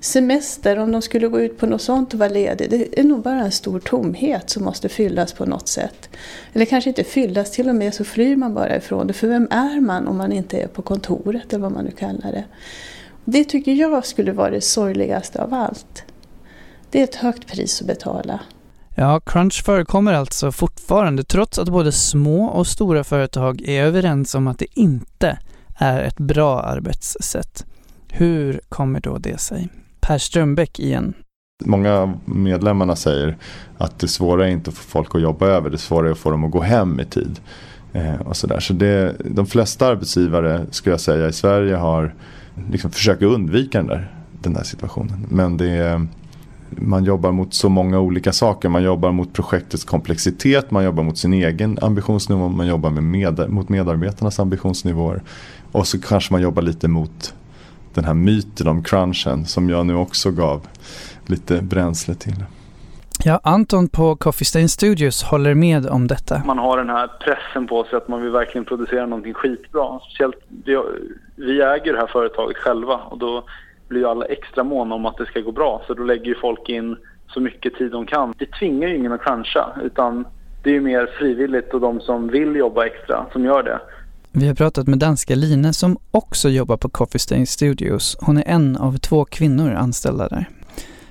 Semester, om de skulle gå ut på något sånt och vara ledig, det är nog bara en stor tomhet som måste fyllas på något sätt. Eller kanske inte fyllas, till och med så flyr man bara ifrån det. För vem är man om man inte är på kontoret eller vad man nu kallar det. Det tycker jag skulle vara det sorgligaste av allt. Det är ett högt pris att betala. Ja, crunch förekommer alltså fortfarande trots att både små och stora företag är överens om att det inte är ett bra arbetssätt. Hur kommer då det sig? Per Strömbäck igen. Många av medlemmarna säger att det svåra är inte att få folk att jobba över, det svåra är att få dem att gå hem i tid. Eh, och så där. så det, de flesta arbetsgivare skulle jag säga i Sverige har liksom försökt undvika den där, den där situationen. Men det är man jobbar mot så många olika saker. Man jobbar mot projektets komplexitet, man jobbar mot sin egen ambitionsnivå, man jobbar med med, mot medarbetarnas ambitionsnivåer. Och så kanske man jobbar lite mot den här myten om crunchen som jag nu också gav lite bränsle till. Ja, Anton på Coffee Stain Studios håller med om detta. Man har den här pressen på sig att man vill verkligen producera någonting skitbra. Speciellt, vi, äger det här företaget själva och då blir ju alla extra måna om att det ska gå bra. Så då lägger ju folk in så mycket tid de kan. Det tvingar ju ingen att cruncha utan det är ju mer frivilligt och de som vill jobba extra som gör det. Vi har pratat med danska Line som också jobbar på Coffee Stain Studios. Hon är en av två kvinnor anställda där.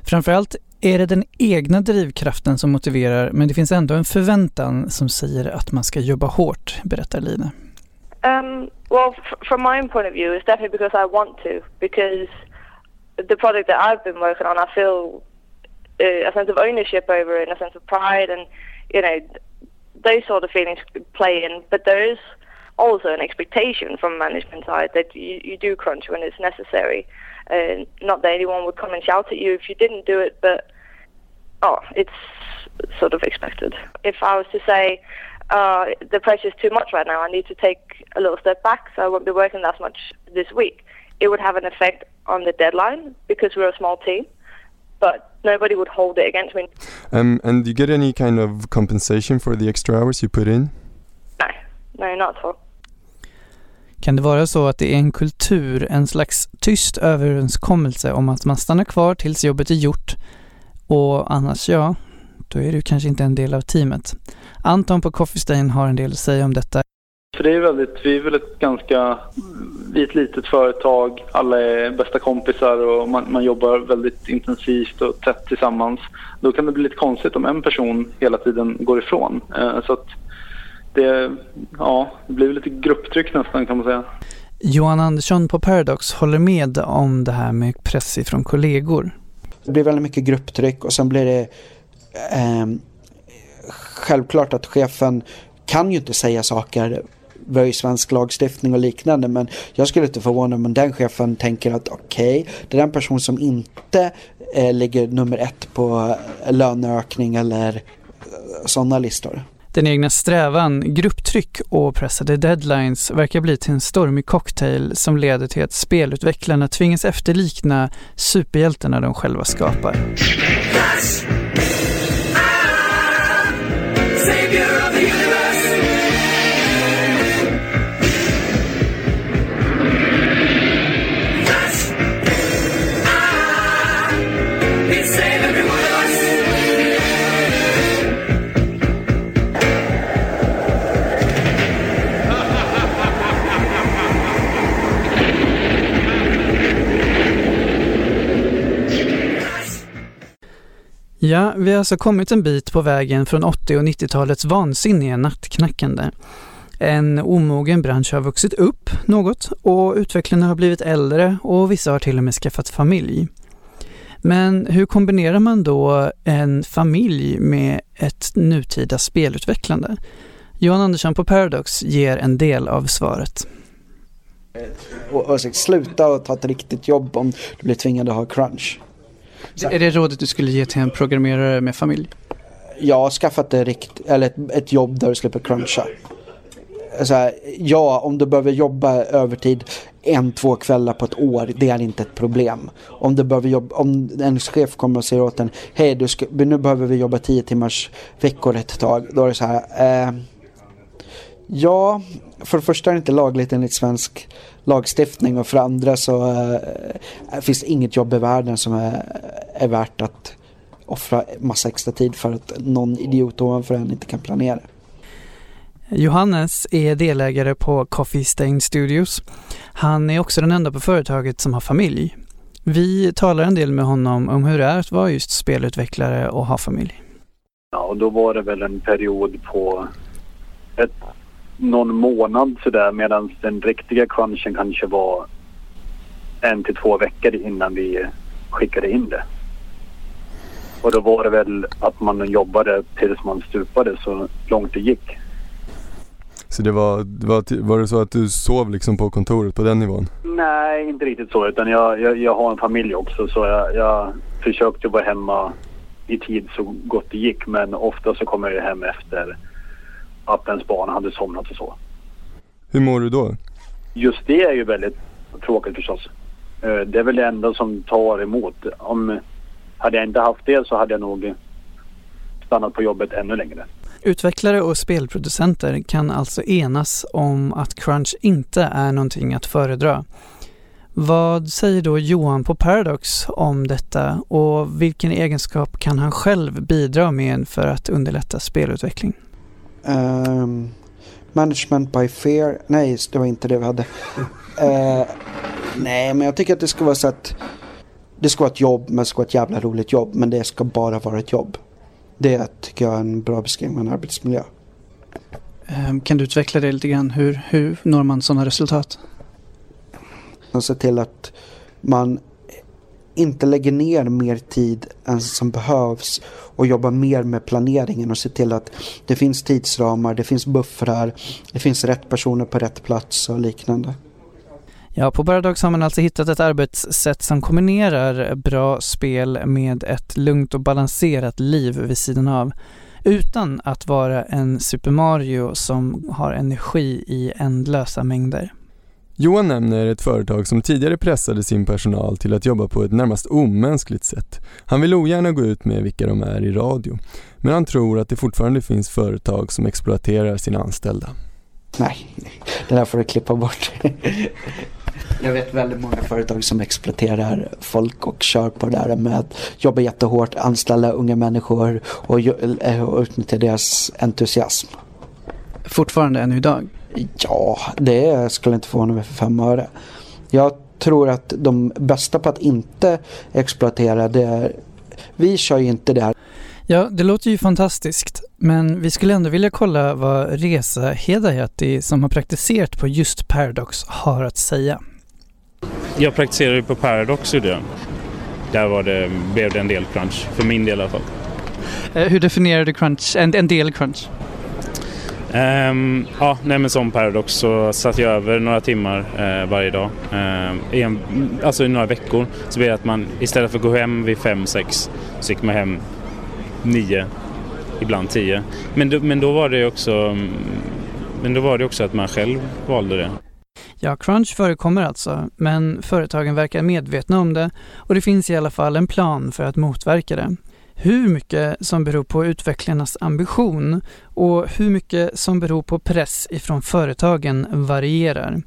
Framförallt är det den egna drivkraften som motiverar men det finns ändå en förväntan som säger att man ska jobba hårt, berättar Line. Um, well, from my own point of view, it's definitely because I want to. Because the project that I've been working on, I feel uh, a sense of ownership over it and a sense of pride and, you know, those sort of feelings play in. But there is also an expectation from management side that you, you do crunch when it's necessary. Uh, not that anyone would come and shout at you if you didn't do it, but oh, it's sort of expected. If I was to say uh, the pressure is too much right now, I need to take a little step back, so I won't be working that much this week. It would have an effect on the deadline because we're a small team, but nobody would hold it against me. Um, and do you get any kind of compensation for the extra hours you put in? No, no, not at all. Kan det vara så att det är en kultur, en slags tyst överenskommelse om att man stannar kvar tills jobbet är gjort och annars, ja, då är du kanske inte en del av teamet. Anton på Coffee Stain har en del att säga om detta. För det är väldigt, vi är väl ett ganska, vi är ett litet företag, alla är bästa kompisar och man, man jobbar väldigt intensivt och tätt tillsammans. Då kan det bli lite konstigt om en person hela tiden går ifrån. Eh, så att det, ja, det blir lite grupptryck nästan kan man säga. Johan Andersson på Paradox håller med om det här med press ifrån kollegor. Det blir väldigt mycket grupptryck och sen blir det eh, självklart att chefen kan ju inte säga saker vi har ju svensk lagstiftning och liknande men jag skulle inte förvåna mig om den chefen tänker att okej, okay, det är den person som inte eh, ligger nummer ett på löneökning eller eh, sådana listor. Den egna strävan, grupptryck och pressade deadlines verkar bli till en stormig cocktail som leder till att spelutvecklarna tvingas efterlikna superhjältarna de själva skapar. Yes! Ja, vi har alltså kommit en bit på vägen från 80 och 90-talets vansinniga nattknackande. En omogen bransch har vuxit upp något och utvecklarna har blivit äldre och vissa har till och med skaffat familj. Men hur kombinerar man då en familj med ett nutida spelutvecklande? Johan Andersson på Paradox ger en del av svaret. Och, och sluta och ta ett riktigt jobb om du blir tvingad att ha crunch. Så. Är det rådet du skulle ge till en programmerare med familj? Ja, skaffa ett, rikt, eller ett, ett jobb där du slipper cruncha. Här, ja, om du behöver jobba övertid en, två kvällar på ett år, det är inte ett problem. Om, du behöver jobba, om en chef kommer och säger åt en, hej nu behöver vi jobba tio timmars veckor ett tag. Då är det så här, eh, ja, för det första är det inte lagligt enligt svensk lagstiftning och för andra så äh, finns det inget jobb i världen som är, är värt att offra massa extra tid för att någon idiot ovanför en inte kan planera. Johannes är delägare på Coffee Stain Studios. Han är också den enda på företaget som har familj. Vi talar en del med honom om hur det är att vara just spelutvecklare och ha familj. Ja, och då var det väl en period på ett någon månad sådär medan den riktiga crunchen kanske var en till två veckor innan vi skickade in det. Och då var det väl att man jobbade tills man stupade så långt det gick. Så det var, det var, var det så att du sov liksom på kontoret på den nivån? Nej, inte riktigt så utan jag, jag, jag har en familj också så jag, jag försökte vara hemma i tid så gott det gick men ofta så kommer jag hem efter att ens barn hade somnat och så. Hur mår du då? Just det är ju väldigt tråkigt förstås. Eh, det är väl det enda som tar emot. Om, hade jag inte haft det så hade jag nog stannat på jobbet ännu längre. Utvecklare och spelproducenter kan alltså enas om att crunch inte är någonting att föredra. Vad säger då Johan på Paradox om detta och vilken egenskap kan han själv bidra med för att underlätta spelutveckling? Ehm, management by fear. Nej, det var inte det vi hade. Eh, nej, men jag tycker att det ska vara så att det ska vara ett jobb, men det ska vara ett jävla roligt jobb. Men det ska bara vara ett jobb. Det tycker jag är en bra beskrivning av en arbetsmiljö. Ehm, Kan du utveckla det lite grann? Hur, hur når man sådana resultat? Och se till att man inte lägger ner mer tid än som behövs och jobbar mer med planeringen och ser till att det finns tidsramar, det finns buffrar, det finns rätt personer på rätt plats och liknande. Ja, på Paradox har man alltså hittat ett arbetssätt som kombinerar bra spel med ett lugnt och balanserat liv vid sidan av. Utan att vara en Super Mario som har energi i ändlösa mängder. Johan nämner ett företag som tidigare pressade sin personal till att jobba på ett närmast omänskligt sätt. Han vill ogärna gå ut med vilka de är i radio, men han tror att det fortfarande finns företag som exploaterar sina anställda. Nej, det där får du klippa bort. Jag vet väldigt många företag som exploaterar folk och kör på det där med att jobba jättehårt, anställa unga människor och, eh, och utnyttja deras entusiasm. Fortfarande ännu idag? Ja, det skulle inte förvåna mig för fem öre. Jag tror att de bästa på att inte exploatera det är, vi kör ju inte det här. Ja, det låter ju fantastiskt, men vi skulle ändå vilja kolla vad Reza Hedayati som har praktiserat på just Paradox har att säga. Jag praktiserade på Paradox gjorde jag. Där var det, blev det en del crunch, för min del i alla fall. Eh, Hur definierar du crunch? En, en del crunch? Um, ja, nej men som Paradox så satt jag över några timmar uh, varje dag. Uh, i en, alltså i några veckor. Så blev det att man istället för att gå hem vid fem sex så gick man hem nio, ibland tio. Men då, men då var det också men då var det också att man själv valde det. Ja, crunch förekommer alltså, men företagen verkar medvetna om det och det finns i alla fall en plan för att motverka det. Hur mycket som beror på utvecklarnas ambition och hur mycket som beror på press ifrån företagen varierar.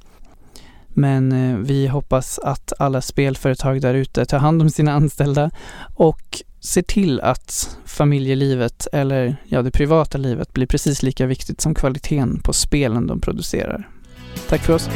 Men eh, vi hoppas att alla spelföretag där ute tar hand om sina anställda och ser till att familjelivet eller ja, det privata livet blir precis lika viktigt som kvaliteten på spelen de producerar. Tack för oss.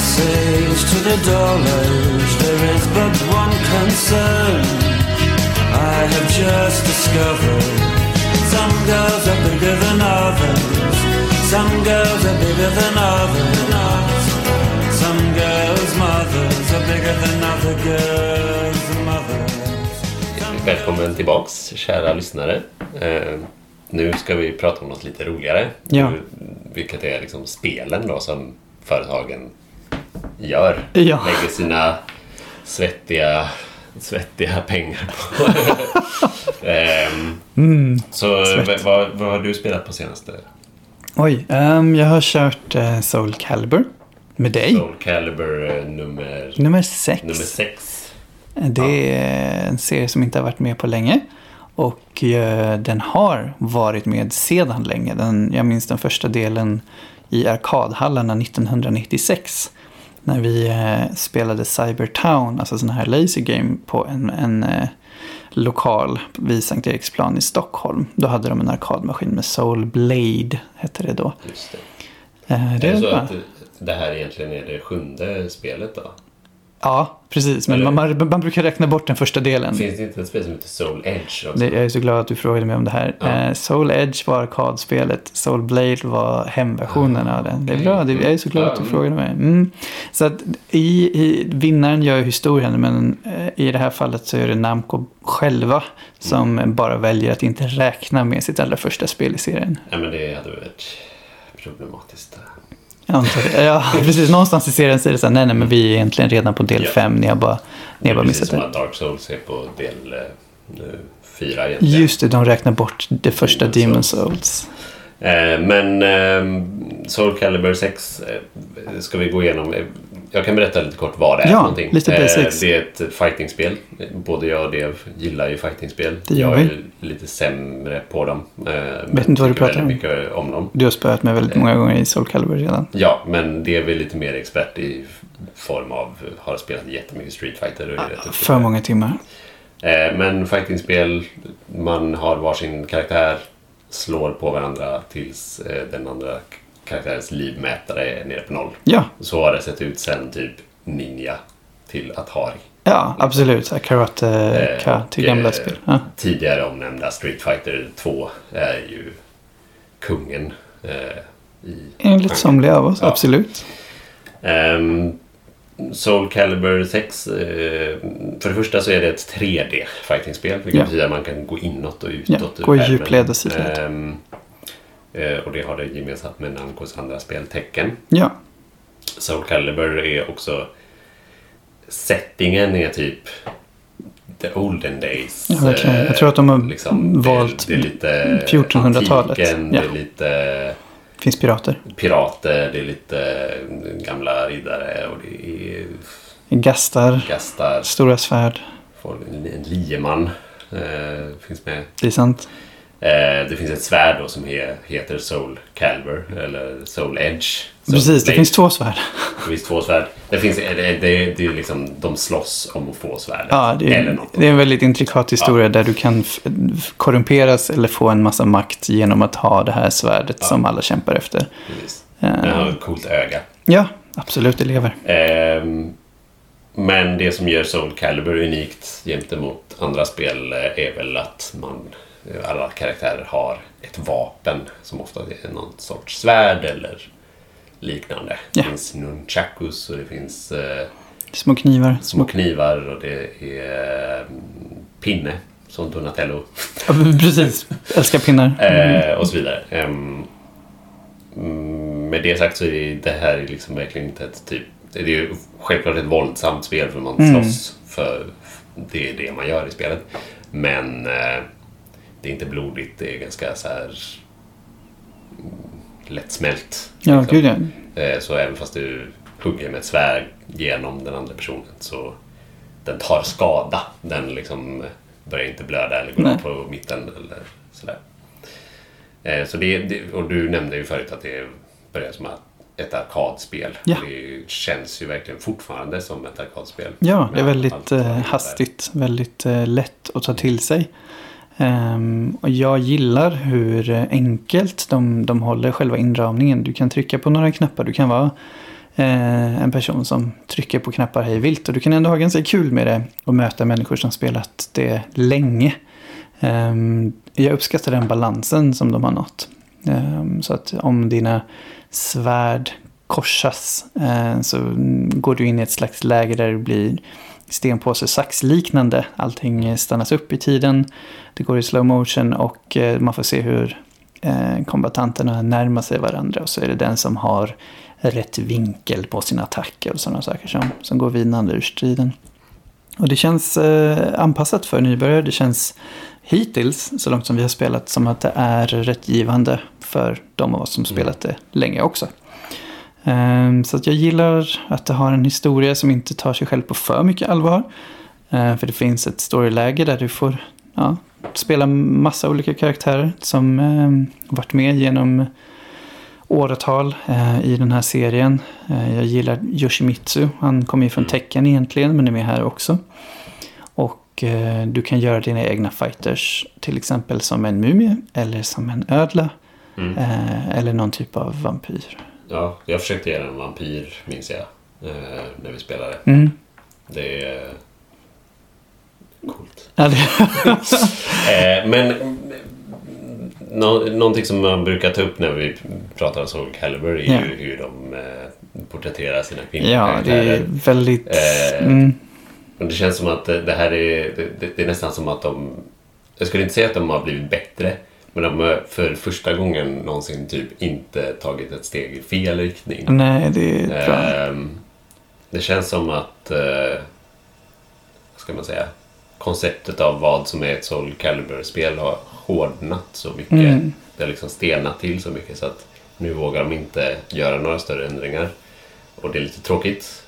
Age to the dull age, there is but one concern. I have just discovered some girls are bigger than others. Some girls are bigger than others. Some girls' mothers are bigger than other girls' mothers. Välkommen tillbaks kära lyssnare. Eh, nu ska vi prata om något lite roligare. Ja. Vilket är liksom spelen då som företagen gör. Ja. Lägger sina svettiga, svettiga pengar på. Ehm, Mm, så svett. vad, vad har du spelat på senaste? Oj, ehm, jag har kört eh, Soul Calibur med dig. Soul Calibur eh, nummer... Nummer sex. Nummer sex. Det är en serie som inte har varit med på länge. Och eh, den har varit med sedan länge. Den, jag minns den första delen i arkadhallarna 1996. När vi eh, spelade Cybertown, alltså sån här laser game på en, en eh, lokal vid Sankt Eriksplan i Stockholm. Då hade de en arkadmaskin med Soul Blade, hette det då. Just det. Eh, det är det så att det här egentligen är det sjunde spelet då? Ja, precis. Men man, man, man brukar räkna bort den första delen. Finns det inte ett spel som heter Soul Edge också? Det, jag är så glad att du frågade mig om det här. Ja. Eh, Soul Edge var arkadspelet. Soul Blade var hemversionen av den. Det är bra. Det, jag är så glad att du Ja, mm. frågade mig. Mm. Så att i, i, vinnaren gör historien. Men eh, i det här fallet så är det Namco själva som Mm. bara väljer att inte räkna med sitt allra första spel i serien. Ja, men det hade varit problematiskt. Jag antar det. Ja, precis. Någonstans i serien säger det så här, nej, nej, men vi är egentligen redan på del Ja. fem. Ni har bara, ni har bara missat som det. att Dark Souls är på del fyra egentligen. Just det, de räknar bort det första Demon Souls. Souls. Eh, men eh, Soul Calibur 6 eh, ska vi gå igenom. Eh, Jag kan berätta lite kort vad det är Ja, någonting. lite Eh, basics. det är ett fightingspel. Både jag och Dev gillar ju fightingspel. Det gör jag vi. är lite sämre på dem. eh, men Vet inte vad du pratar om. mycket om dem. Du har spöat mig väldigt många gånger i Soul Calibur redan. Ja, men Dev är lite mer expert i form av har spelat jättemycket Street Fighter. Och duktig För många timmar. Eh, Men fightingspel, man har varsin karaktär, slår på varandra tills eh, den andra karaktärens livmätare är nere på noll. Ja. Så har det sett ut sen typ Ninja till Atari. Ja, absolut. Karate Eh, Ka och, till gamla eh, spel. Ja. Tidigare omnämnda Street Fighter 2 är ju kungen eh, i Enligt somliga av oss, Ja. absolut. Ehm, Soul Calibur 6. eh, för det första så är det ett 3D fightingspel. Vilket Ja. betyder att man kan gå inåt och Ja, utåt. ur gå i djupled och sidled. Eh, och det har det gemensamt med Namcos andra spel Tekken. Ja. Soul Calibur är också... Settingen är typ the olden days. Ja. Jag Eh, tror att de har liksom, valt det, det är lite 1400-talet. antiken, Ja. det är lite finns pirater. pirater, det är lite gamla riddare och det är Gastar. Gastar. Stora svärd. en lieman eh, finns med. Det är sant. Eh, det finns ett svärd då som he, heter Soul Calibur eller Soul Edge. Soul Precis, det Blade. finns två svärd. Det finns två svärd. Det, finns, det, det, det är liksom, de slåss om att få svärdet. Ja, det Eller är, det är en väldigt intrikat historia där du kan korrumperas eller få en massa makt genom att ha det här svärdet som alla kämpar efter. Precis. Eh, Den har ett coolt öga. ja, absolut, det lever. Ehm, men det som gör Soul Calibur unikt gentemot andra spel eh, är väl att man, eh, alla karaktärer har ett vapen som ofta är någon sorts svärd eller liknande. Ja. Det finns nunchakus och det finns eh, Små knivar. små knivar och det är eh, pinne som Donatello. Ja, precis, älskar pinnar. Eh, och så vidare. Mm, med det sagt så är det, det här liksom verkligen inte ett typ... Det är ju självklart ett våldsamt spel för man Mm. slåss för det är det man gör i spelet. Men eh, det är inte blodigt, det är ganska så här lättsmält. Ja, gud ja. Eh, Så även fast du hugger med ett svärd genom den andra personen så den tar skada. Den liksom börjar inte blöda eller går Nej. på mitten eller sådär. Eh, Så det, och du nämnde ju förut att det börjar som ett arkadspel. Ja. Det känns ju verkligen fortfarande som ett arkadspel. Ja, det är väldigt eh, hastigt, väldigt lätt att ta till sig. Um, och jag gillar hur enkelt de, de håller själva inramningen. Du kan trycka på några knappar, du kan vara uh, en person som trycker på knappar hej vilt. Och du kan ändå ha ganska kul med det och möta människor som spelat det länge. Um, jag uppskattar den balansen som de har nått. Um, så att om dina svärd korsas uh, så går du in i ett slags läge där det blir stenpåse sax liknande. Allting stannas upp i tiden. Det går i slow motion och eh, man får se hur eh, kombatanterna närmar sig varandra. Och så är det den som har rätt vinkel på sin attack och sådana saker som, som går vinnande ur striden. Och det känns eh, anpassat för nybörjare. Det känns hittills, så långt som vi har spelat, som att det är rätt givande för de av oss som spelat det länge också. Ehm, Så att jag gillar att det har en historia som inte tar sig själv på för mycket allvar. Ehm, För det finns ett storyläge där du får ja, spela massa olika karaktärer som eh, varit med genom åratal eh, i den här serien. Jag gillar Yoshimitsu. Han kommer ju från Tekken egentligen men är med här också. Och eh, du kan göra dina egna fighters. Till exempel som en mumie eller som en ödla. Mm. Eh, eller någon typ av vampyr. Ja, jag försökte göra en vampyr, minns jag, eh, när vi spelade. Mm. Det är coolt. Ja, det... eh, men nå, någonting som man brukar ta upp när vi pratar om Soul Calibur är ju hur de eh, porträtterar sina kvinnliga Ja, det är väldigt... Mm. Det känns som att det här är... Det är nästan som att de... Jag skulle inte säga att de har blivit bättre. Men de har för första gången någonsin typ inte tagit ett steg i fel riktning. Nej, det är bra. Ehm, det känns som att... Eh, vad ska man säga? konceptet av vad som är ett Soul Calibur-spel har hårdnat så mycket. Mm. Det har liksom stelnat till så mycket så att nu vågar de inte göra några större ändringar. Och det är lite tråkigt.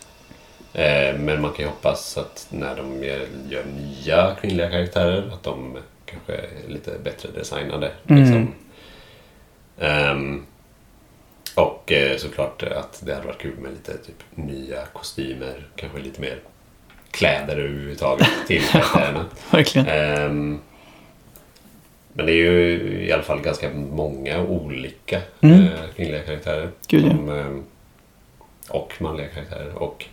Eh, men man kan ju hoppas att när de gör, gör nya kvinnliga karaktärer att de kanske lite bättre designade. Mm. Liksom. Ehm, och eh, såklart att det hade varit kul med lite typ, nya kostymer. Kanske lite mer kläder överhuvudtaget till karaktärerna. Verkligen. Ehm, men det är ju i alla fall ganska många olika Mm. eh, kvinnliga karaktärer. Gud, ja. Som, ehm, och manliga karaktärer. Och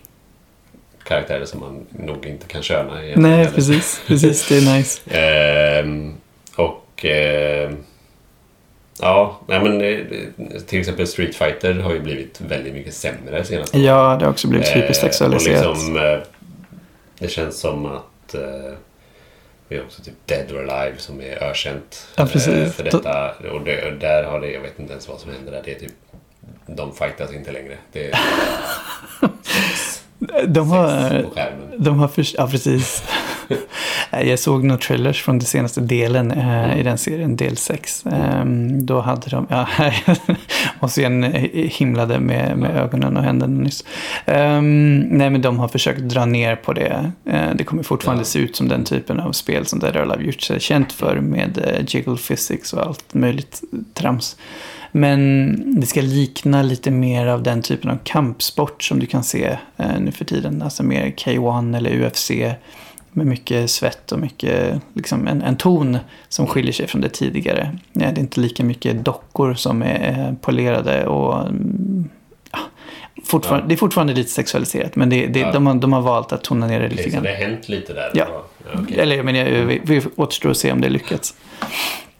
karaktärer som man nog inte kan köna egentligen Nej, precis. Precis, det är nice. Ehm, och ehm, ja, nej men eh, till exempel Street Fighter har ju blivit väldigt mycket sämre senaste. Ja, det har också blivit Eh, hypersexualiserat. och liksom, eh, det känns som att eh, vi har också typ Dead or Alive som är ökänt Ja, eh, för detta. Och, det, och där har det, jag vet inte ens vad som händer där. Det är typ, de fightas inte längre. Det är De har... De har först... Ja, precis. Jag såg några trailers från den senaste delen eh, i den serien, del 6. Ehm, då hade de... Ja, och sen himlade med, med ögonen och händerna nyss. Ehm, nej, men de har försökt dra ner på det. Eh, det kommer fortfarande se ut som den typen av spel som Dead or Alive gjort sig känt för med eh, jiggle physics och allt möjligt trams. Men det ska likna lite mer av den typen av kampsport som du kan se eh, nu för tiden. Alltså mer K1 eller UFC. Med mycket svett och mycket, liksom en, en ton som skiljer sig från det tidigare. Ja, det är inte lika mycket dockor som är eh, polerade och mm, ja, fortfarande, Det är fortfarande lite sexualiserat men det, det, Ja. de, har, de har valt att tona ner det lite Okej, så grann. det har hänt lite där? Ja. Ja, okej. Eller jag menar, vi, vi återstår att se om det lyckats.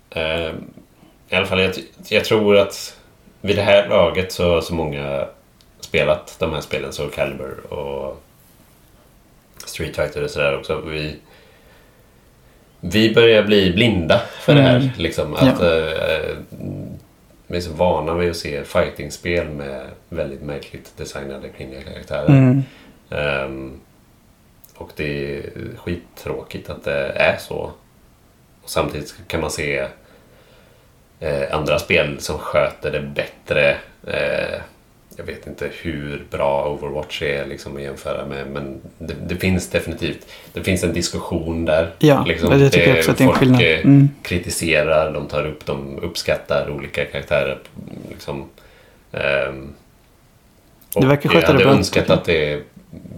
Eh, I alla fall, jag, jag tror att vid det här laget så har så många spelat de här spelen, Soul Calibur och Street Fighter och sådär också. Vi, vi börjar bli blinda för det här. Mm. Liksom, att, Ja. eh, vi är så vana vid att se fightingspel med väldigt märkligt designade kvinnliga karaktärer. Mm. Ehm, och det är skittråkigt att det är så. Och samtidigt kan man se eh, andra spel som sköter det bättre. Eh, jag vet inte hur bra Overwatch är liksom, att jämföra med men det, det finns definitivt det finns en diskussion där. Ja, det tycker jag också att det är en folk skillnad. eh, Mm. kritiserar, de tar upp, de uppskattar olika karaktärer. Liksom, ehm, Det verkar sköta jag det hade bra, önskat tycker jag. att det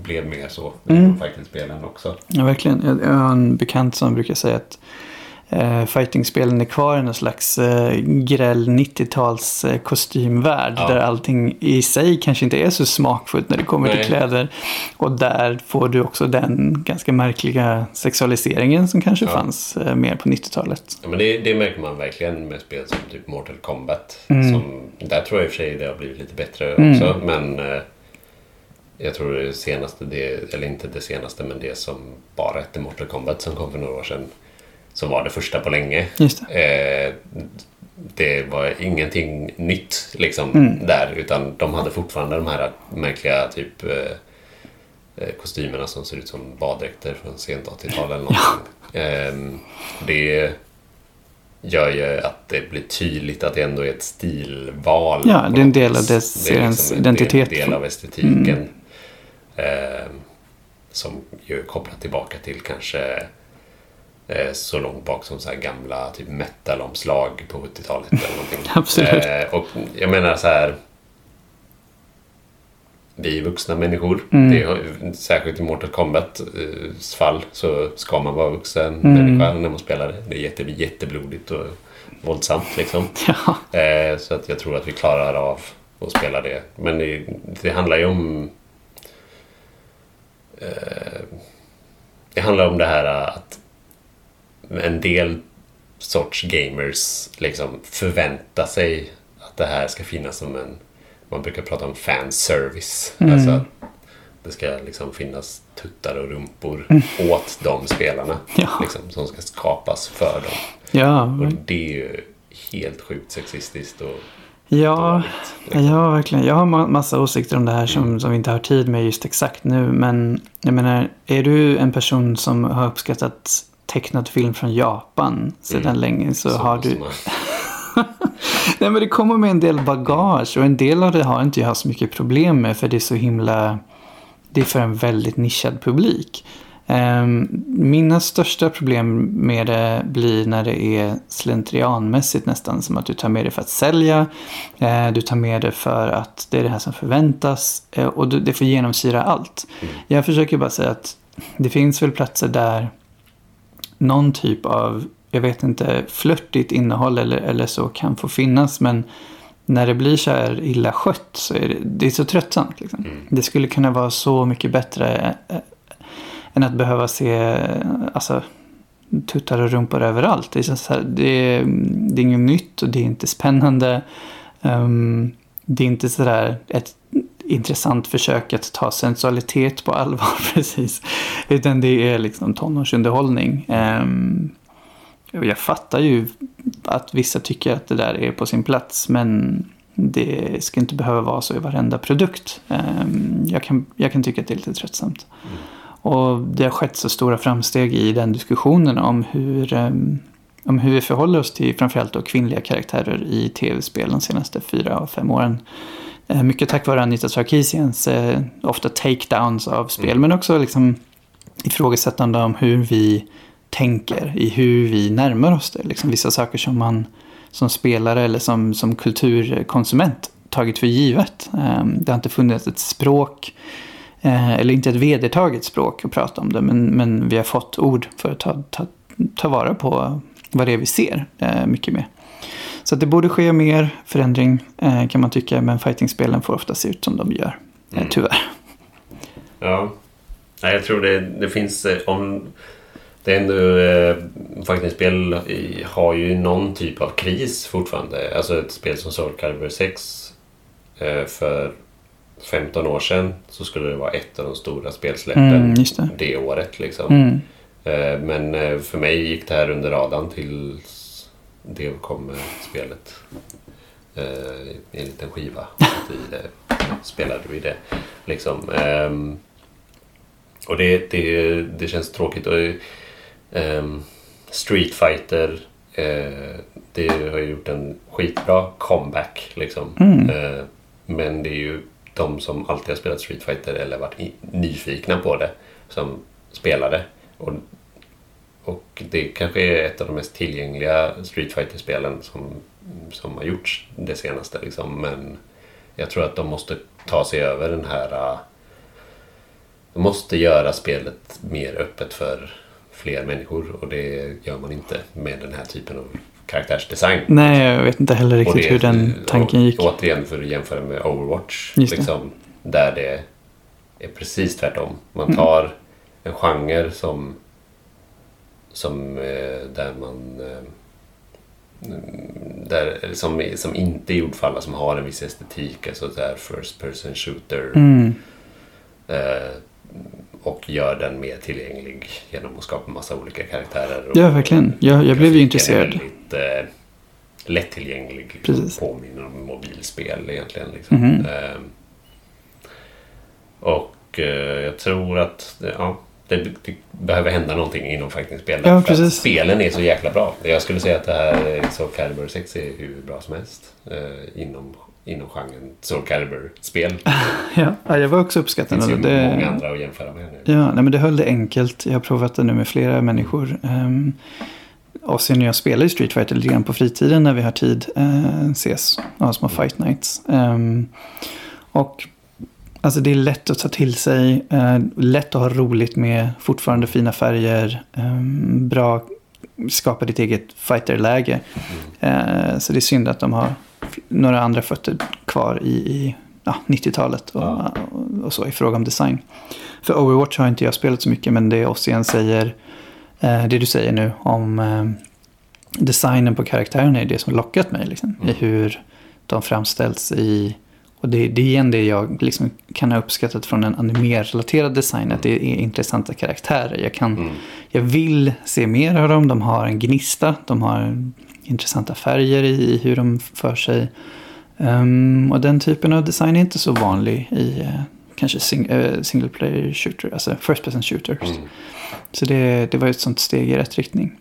blev mer så i Mm. fighting-spelen också. Ja, verkligen. Jag, jag har en bekant som brukar säga att eh, fightingspelen är kvar i någon slags eh, gräll 90-tals eh, kostymvärld. Ja. Där allting i sig kanske inte är så smakfullt när det kommer Nej. till kläder. Och där får du också den ganska märkliga sexualiseringen som kanske Ja. fanns eh, mer på 90-talet. Ja, men det, det märker man verkligen med spel som typ Mortal Kombat. Mm. Som, där tror jag i och för sig det har blivit lite bättre Mm. också. Men eh, jag tror det senaste, det, eller inte det senaste, men det som bara hette Mortal Kombat som kom för några år sedan. Som var det första på länge. Just Eh, det var ingenting nytt liksom Mm. där. Utan de hade fortfarande de här märkliga typ eh, eh, kostymerna som ser ut som baddräkter från sent 80-tal eller någonting. Ehm, det gör ju att det blir tydligt att det ändå är ett stilval. Ja, det är en del av dess- Det är liksom en identitet. del, del av estetiken. Mm. Ehm, som ju kopplat tillbaka till kanske eh, så långt bak som så här gamla typ metalomslag på 70-talet eller någonting. Absolut. Eh, och jag menar så här. Vi är vuxna människor. Mm. Det har, särskilt i Mortal Kombat eh, fall så ska man vara vuxen Mm. människa när man spelar det. Det är jätte, jätteblodigt och våldsamt liksom. Eh, så att jag tror att vi klarar av att spela det. Men det, det handlar ju om... Eh, det handlar om det här att en del sorts gamers liksom förväntar sig att det här ska finnas som en... Man brukar prata om fanservice. Mm. Alltså att det ska liksom finnas tuttar och rumpor Mm. åt de spelarna. Ja. Liksom, som ska skapas för dem. Ja, Och det är ju helt sjukt sexistiskt. Och Ja, ja, verkligen. Jag har ma- massa åsikter om det här som, som vi inte har tid med just exakt nu. Men jag menar, är du en person som har uppskattat tecknad film från Japan sedan Mm. länge så, Så har du... Nej men det kommer med en del bagage och en del av det har inte jag så mycket problem med för det är så himla... Det är för en väldigt nischad publik. Um, mina största problem med det blir när det är slentrianmässigt nästan som att du tar med det för att sälja. eh, du tar med det för att det är det här som förväntas eh, och det får genomsyra allt. Jag försöker bara säga att det finns väl platser där någon typ av, jag vet inte, flörtigt innehåll eller, eller så kan få finnas. Men när det blir så här illa skött så är det, det är så tröttsamt. Liksom. Det skulle kunna vara så mycket bättre eh, än att behöva se alltså, tuttar och rumpor överallt. Det är, så här, det, är, det är inget nytt och det är inte spännande. Ehm, det är inte sådär ett intressant försök att ta sensualitet på allvar precis. Utan det är liksom tonårsunderhållning. Um, jag fattar ju att vissa tycker att det där är på sin plats. Men det ska inte behöva vara så i varenda produkt. Um, jag, kan, jag kan tycka att det är lite tröttsamt. Och det har skett så stora framsteg i den diskussionen om hur, um, om hur vi förhåller oss till framförallt då kvinnliga karaktärer i tv-spel de senaste fyra och fem åren. Eh, Mycket tack vare Anita Sarkeesians eh, ofta takedowns av spel. Men också liksom ifrågasättande om hur vi tänker. I hur vi närmar oss det. Liksom vissa saker som man som spelare eller som, som kulturkonsument tagit för givet. Eh, Det har inte funnits ett språk. eh, Eller inte ett vedertaget språk att prata om det. Men, men vi har fått ord för att ta, ta, ta vara på vad det är vi ser eh, mycket mer. Så det borde ske mer förändring eh, kan man tycka. Men fightingspelen får ofta se ut som de gör. Eh, Mm. tyvärr. Ja. Nej, jag tror det, det finns... eh, Om det är ändå... Eh, fightingspel har ju någon typ av kris fortfarande. Alltså ett spel som Soul Calibur 6 eh, för 15 år sedan så skulle det vara ett av de stora spelsläppen Mm, det. det året. Liksom. Mm. Eh, men för mig gick det här under radarn tills det kom med spelet. Eh, i en liten skiva. Och i det, spelade vi det. Liksom. Ehm, och det, det, det känns tråkigt. Och, ehm, Street Fighter eh, det har ju gjort en skitbra comeback. Liksom. Mm. Eh, men det är ju de som alltid har spelat Street Fighter eller varit nyfikna på det som spelade. Och, och det kanske är ett av de mest tillgängliga Street Fighter-spelen som, som har gjorts det senaste. Liksom. Men jag tror att de måste ta sig över den här... äh, De måste göra spelet mer öppet för fler människor och det gör man inte med den här typen av karaktärsdesign. Nej, jag vet inte heller riktigt det- hur den tanken gick. Återigen för att jämföra med Overwatch. Just det. Liksom, där det är precis tvärtom. Man Mm. tar en genre som, som eh, där man eh, där, som, som inte är gjord för alla, som har en viss estetik. Alltså där first person shooter. Mm. Eh, och gör den mer tillgänglig genom att skapa massa olika karaktärer. Ja, verkligen. Jag, jag blev ju intresserad. väldigt eh, lättillgänglig. Precis. Påminner om mobilspel egentligen. Liksom. Mhm. Eh, och eh, jag tror att ja, det, det behöver hända någonting inom fightingspel. Ja, för att spelen är så jäkla bra. Jag skulle säga att det här Soul Calibur 6 är hur bra som helst. Eh, inom, inom genren Soul Calibur-spel. Ja, ja, jag var också Det uppskattande. finns ju Det, många andra att jämföra med nu. Ja, nej, men det höll det enkelt. Jag har provat det nu med flera människor. Um, och sen när jag spelar i Street Fighter lite grann på fritiden när vi har tid uh, ses och har små fight nights. Ehm, och alltså det är lätt att ta till sig, eh, lätt att ha roligt med, fortfarande fina färger, ehm, bra, skapa ditt eget fighterläge. Eh, så det är synd att de har några andra fötter kvar i, i ja, 90-talet och, och, och så i fråga om design. För Overwatch har inte jag spelat så mycket men det Ossian säger, eh, det du säger nu om eh, designen på karaktärerna är det som lockat mig. Liksom, I hur de framställs i, och det, det är igen det jag liksom kan ha uppskattat från en animerrelaterad design, att det är intressanta karaktärer. Jag, kan, jag vill se mer av dem, de har en gnista, de har intressanta färger i hur de för sig. Ehm, och den typen av design är inte så vanlig i eh, kanske sing, eh, single player shooter, alltså first person shooters. Mm. Så det, det var ett sånt steg i rätt riktning.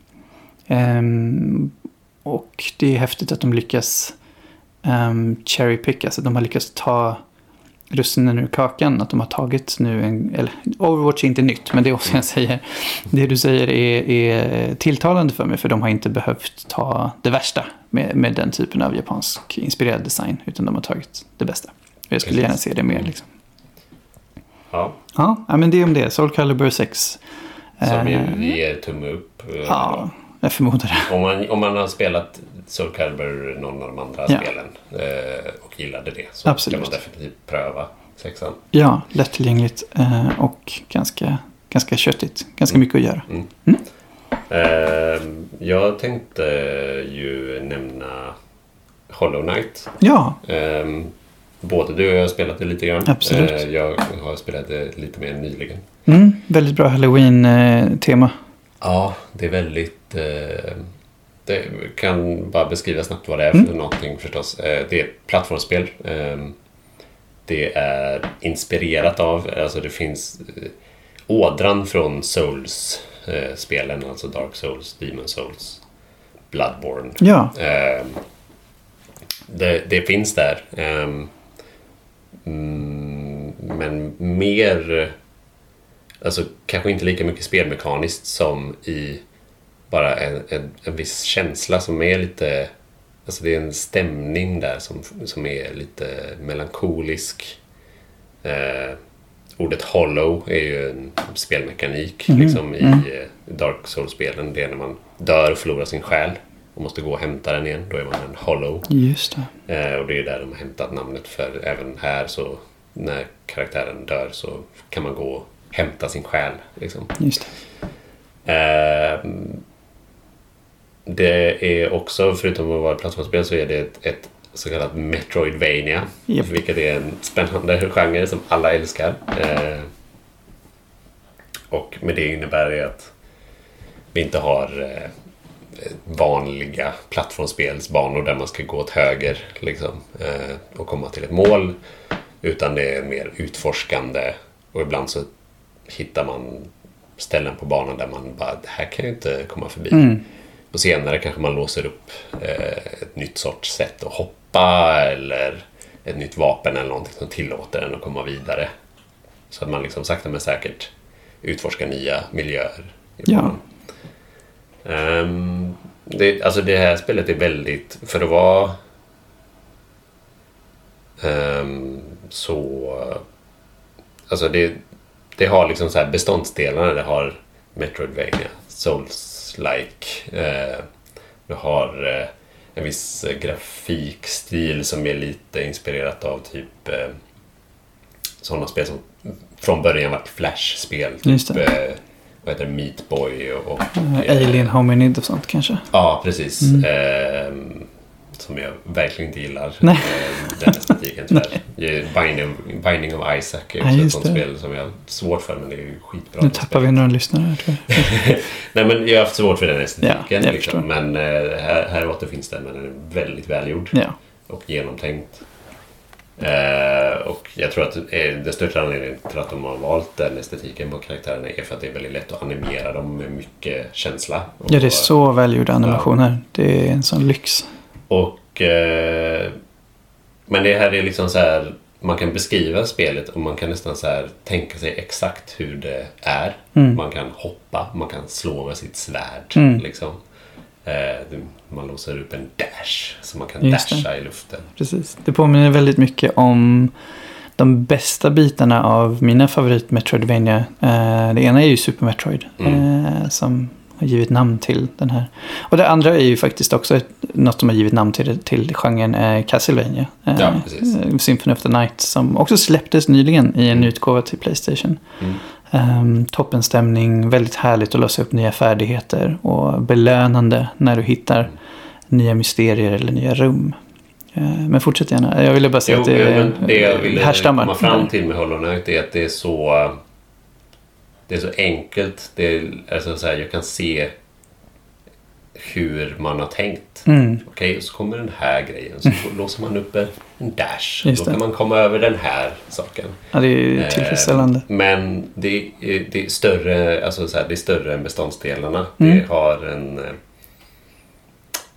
Ehm, och det är häftigt att de lyckas um, cherry pick, alltså de har lyckats ta russinen ur kakan. Att de har tagit nu en, eller Overwatch är inte nytt, men det är också jag säger. Det du säger är, är tilltalande för mig, för de har inte behövt ta det värsta med, med den typen av japansk inspirerad design, utan de har tagit det bästa. Jag skulle Precis. gärna se det mer liksom. Ja, Ja, men det är om det. Soul Calibur 6. som Eh, ju ger tumme upp. eh, Ja, jag förmodar det. Om man, om man har spelat Soul Calibur, någon av de andra Ja. spelen och och gillade det så Absolut. ska man definitivt pröva sexan. Ja, lättillgängligt eh, och ganska, ganska köttigt. Ganska mycket att göra. Mm. Eh, jag tänkte ju nämna Hollow Knight. Ja. Eh, både du och jag har spelat det lite grann. Absolut. Eh, jag har spelat det lite mer nyligen. Mm, väldigt bra halloween-tema. Ja, det är väldigt... Eh, det kan bara beskriva snabbt vad det är Mm. för någonting förstås. Eh, det är ett plattformsspel. Eh, det är inspirerat av, alltså det finns eh, ådran från Souls-spelen, alltså Dark Souls, Demon Souls, Bloodborne. Ja. Eh, det, det finns där. Eh, mm, men mer Alltså kanske inte lika mycket spelmekaniskt som i bara en, en, en viss känsla som är lite... Alltså det är en stämning där som, som är lite melankolisk. Eh, ordet hollow är ju en spelmekanik Mhm, liksom i mm. eh, Dark Souls-spelen. Det är när man dör och förlorar sin själ och måste gå och hämta den igen. Då är man en hollow. Just det. Eh, och det är där de har hämtat namnet för även här så när karaktären dör så kan man gå och hämta sin själ. Liksom. Just det. Eh, det är också, förutom att vara ett plattformsspel, så är det ett, ett så kallat Metroidvania. Japp. Vilket är en spännande genre som alla älskar. Eh, och med det innebär det att vi inte har eh, vanliga plattformsspelsbanor där man ska gå åt höger liksom, eh, och komma till ett mål. Utan det är mer utforskande och ibland så hittar man ställen på banan där man bara, det här kan jag inte komma förbi. Mm. Och senare kanske man låser upp eh, ett nytt sorts sätt att hoppa eller ett nytt vapen eller någonting som tillåter en att komma vidare. Så att man liksom sakta men säkert utforskar nya miljöer. Ja. Ehm, det, alltså det här spelet är väldigt, för att vara ehm, så... Alltså det, det har liksom så här beståndsdelarna. Det har Metroidvania, Souls-like. Eh, det har eh, en viss eh, grafikstil som är lite inspirerat av typ eh, sådana spel som från början var Flash-spel. Typ, eh, vad heter det? Meat Boy och... och Alien Hominid och sånt kanske. Ja, precis. Mm. Som jag verkligen inte gillar. Nej. Ehm, den estetiken tyvärr. Binding, Binding of Isaac är Ja, ett sånt det. spel som jag har svårt för, men det är ju skitbra. Nu tappar vi några lyssnare här, tror jag. Nej, men jag har haft svårt för den estetiken. Ja, liksom. Men eh, här, här återfinns den, men den är väldigt välgjord. Ja. Och genomtänkt. Eh, och jag tror att eh, den största anledningen till att de har valt den estetiken på karaktärerna är för att det är väldigt lätt att animera dem med mycket känsla. Ja, det är så välgjorda animationer. Det är en sån lyx. Och, eh, men det här är liksom så här, man kan beskriva spelet och man kan nästan så här tänka sig exakt hur det är. Mm. Man kan hoppa, man kan slå med sitt svärd. Mm. Liksom. Eh, det- man låser upp en dash så man kan Just det. dasha i luften. Precis. Det påminner väldigt mycket om de bästa bitarna av mina favorit Metroidvania. Eh, det ena är ju Super Metroid. Mm. Eh, som har givit namn till den här. Och det andra är ju faktiskt också ett, något som har givit namn till, till genren eh, Castlevania. Eh, Ja, eh, Symphony of the Night som också släpptes nyligen i en utgåva till Playstation. Mm. Um, toppenstämning, väldigt härligt att låsa upp nya färdigheter och belönande när du hittar nya mysterier eller nya rum. Eh, men fortsätt gärna. Jag ville bara säga Jo, att det, det jag ville härstammar. komma fram till med Hollow Knight är att det är så det är så enkelt. Det är, alltså så här, jag kan se hur man har tänkt. Mm. Okej, och så kommer den här grejen. Så låser man upp en en dash. Just Då det. kan man komma över den här saken. Ja, det är ju Eh, tillfredsställande. Men det är, det är större alltså så här, det är större än beståndsdelarna. Mm. Det har en... eh,